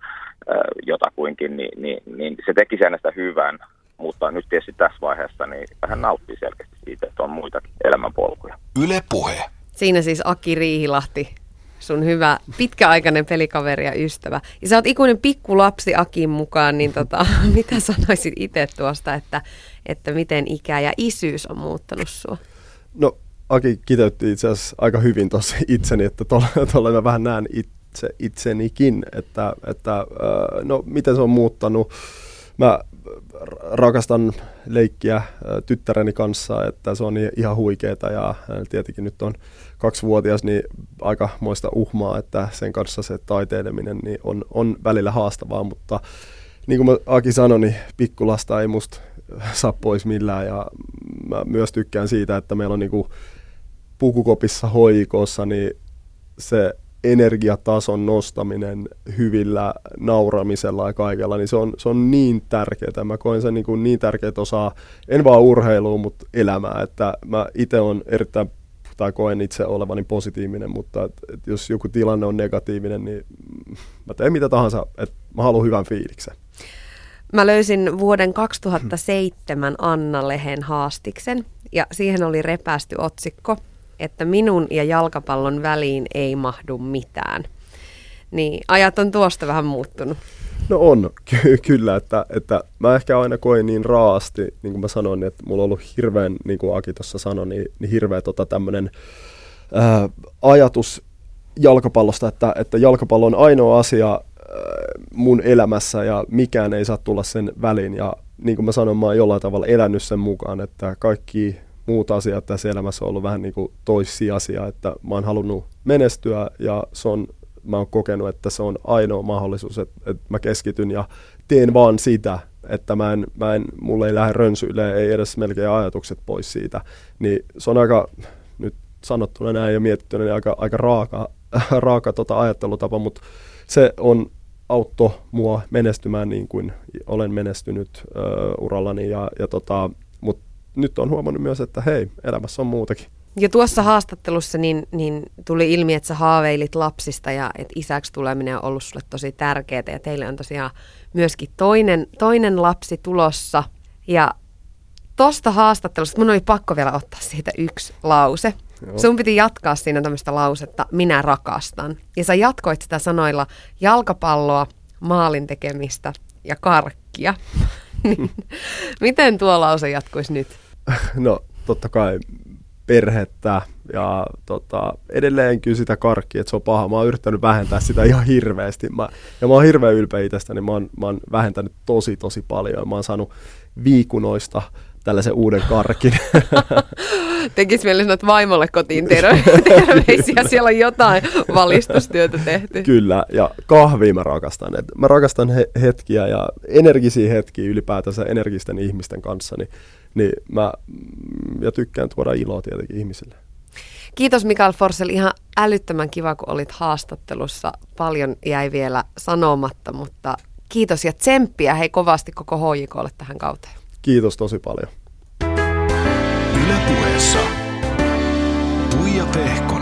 jotakuinkin, niin, niin, niin se teki sitä hyvän, mutta nyt tietysti tässä vaiheessa niin hän nauttii selkeästi siitä, että on muitakin elämänpolkuja. Yle Puhe. Siinä siis Aki Riihilahti, sun hyvä pitkäaikainen pelikaveri ja ystävä. Ja sä oot ikuinen pikkulapsi Akin mukaan, niin tota, mitä sanoisit itse tuosta, että, että miten ikä ja isyys on muuttanut sua? No Aki kiteytti itse asiassa aika hyvin tuossa itseni, että tuolla mä vähän näen itse itsenikin, että, että no miten se on muuttanut. Mä rakastan leikkiä tyttäreni kanssa, että se on ihan huikeeta ja tietenkin nyt on kaksivuotias, niin aika moista uhmaa, että sen kanssa se taiteileminen niin on, on välillä haastavaa, mutta niin kuin mä Aki sanoi, niin pikkulasta ei musta saa pois millään ja mä myös tykkään siitä, että meillä on niin kuin pukukopissa hoikossa, niin se energiatason nostaminen hyvillä nauramisella ja kaikella, niin se on, se on niin tärkeää. Mä koen sen niin, kuin niin tärkeää osaa, en vaan urheiluun, mutta elämää. Että mä itse on erittäin tai koen itse olevani positiivinen, mutta et, et jos joku tilanne on negatiivinen, niin mä teen mitä tahansa, että mä haluan hyvän fiiliksen. Mä löysin vuoden 2007 Anna-lehen haastiksen ja siihen oli repästy otsikko – että minun ja jalkapallon väliin ei mahdu mitään. Niin ajat on tuosta vähän muuttunut. No on, ky- kyllä, että, että mä ehkä aina koin niin raasti, niin kuin mä sanoin, että mulla on ollut hirveän, niin kuin Aki tuossa sanoi, niin, niin hirveä tota tämmöinen ajatus jalkapallosta, että, että jalkapallo on ainoa asia ää, mun elämässä ja mikään ei saa tulla sen väliin. Ja niin kuin mä sanoin, mä oon jollain tavalla elänyt sen mukaan, että kaikki muut asiat tässä elämässä on ollut vähän niin kuin toissijaisia, että mä oon halunnut menestyä ja se on, mä oon kokenut, että se on ainoa mahdollisuus, että, että mä keskityn ja teen vaan sitä, että mä en, mä en, mulle ei lähde rönsyille, ei edes melkein ajatukset pois siitä, niin se on aika, nyt sanottuna näin ja mietittynä, niin aika, aika raaka, raaka tota ajattelutapa, mutta se on autto mua menestymään niin kuin olen menestynyt ö, urallani, ja, ja tota, nyt on huomannut myös, että hei, elämässä on muutakin. Ja tuossa haastattelussa niin, niin tuli ilmi, että sä haaveilit lapsista ja että isäksi tuleminen on ollut sulle tosi tärkeää ja teille on tosiaan myöskin toinen, toinen lapsi tulossa. Ja tosta haastattelusta mun oli pakko vielä ottaa siitä yksi lause. Joo. Sun piti jatkaa siinä tämmöistä lausetta, minä rakastan. Ja sä jatkoit sitä sanoilla jalkapalloa, maalin tekemistä ja karkkia. Niin, miten tuo lause jatkuisi nyt? No totta kai perhettä ja tota, edelleen kyllä sitä karkkia, että se on paha. Mä oon yrittänyt vähentää sitä ihan hirveästi. Mä, ja mä oon hirveän ylpeä itsestäni. Mä oon, mä oon vähentänyt tosi tosi paljon. Mä oon saanut viikunoista tällaisen uuden karkin. Tekis mieli sanoa, että vaimolle kotiin terveisiä. Siellä on jotain valistustyötä tehty. Kyllä, ja kahvia mä rakastan. Et mä rakastan he- hetkiä ja energisiä hetkiä ylipäätänsä energisten ihmisten kanssa. Niin, niin mä ja tykkään tuoda iloa tietenkin ihmisille. Kiitos Mikael Forsell. Ihan älyttömän kiva, kun olit haastattelussa. Paljon jäi vielä sanomatta, mutta kiitos ja tsemppiä hei kovasti koko HJKlle tähän kauteen. Kiitos tosi paljon. Yle puheessa Tuija Pehkonen.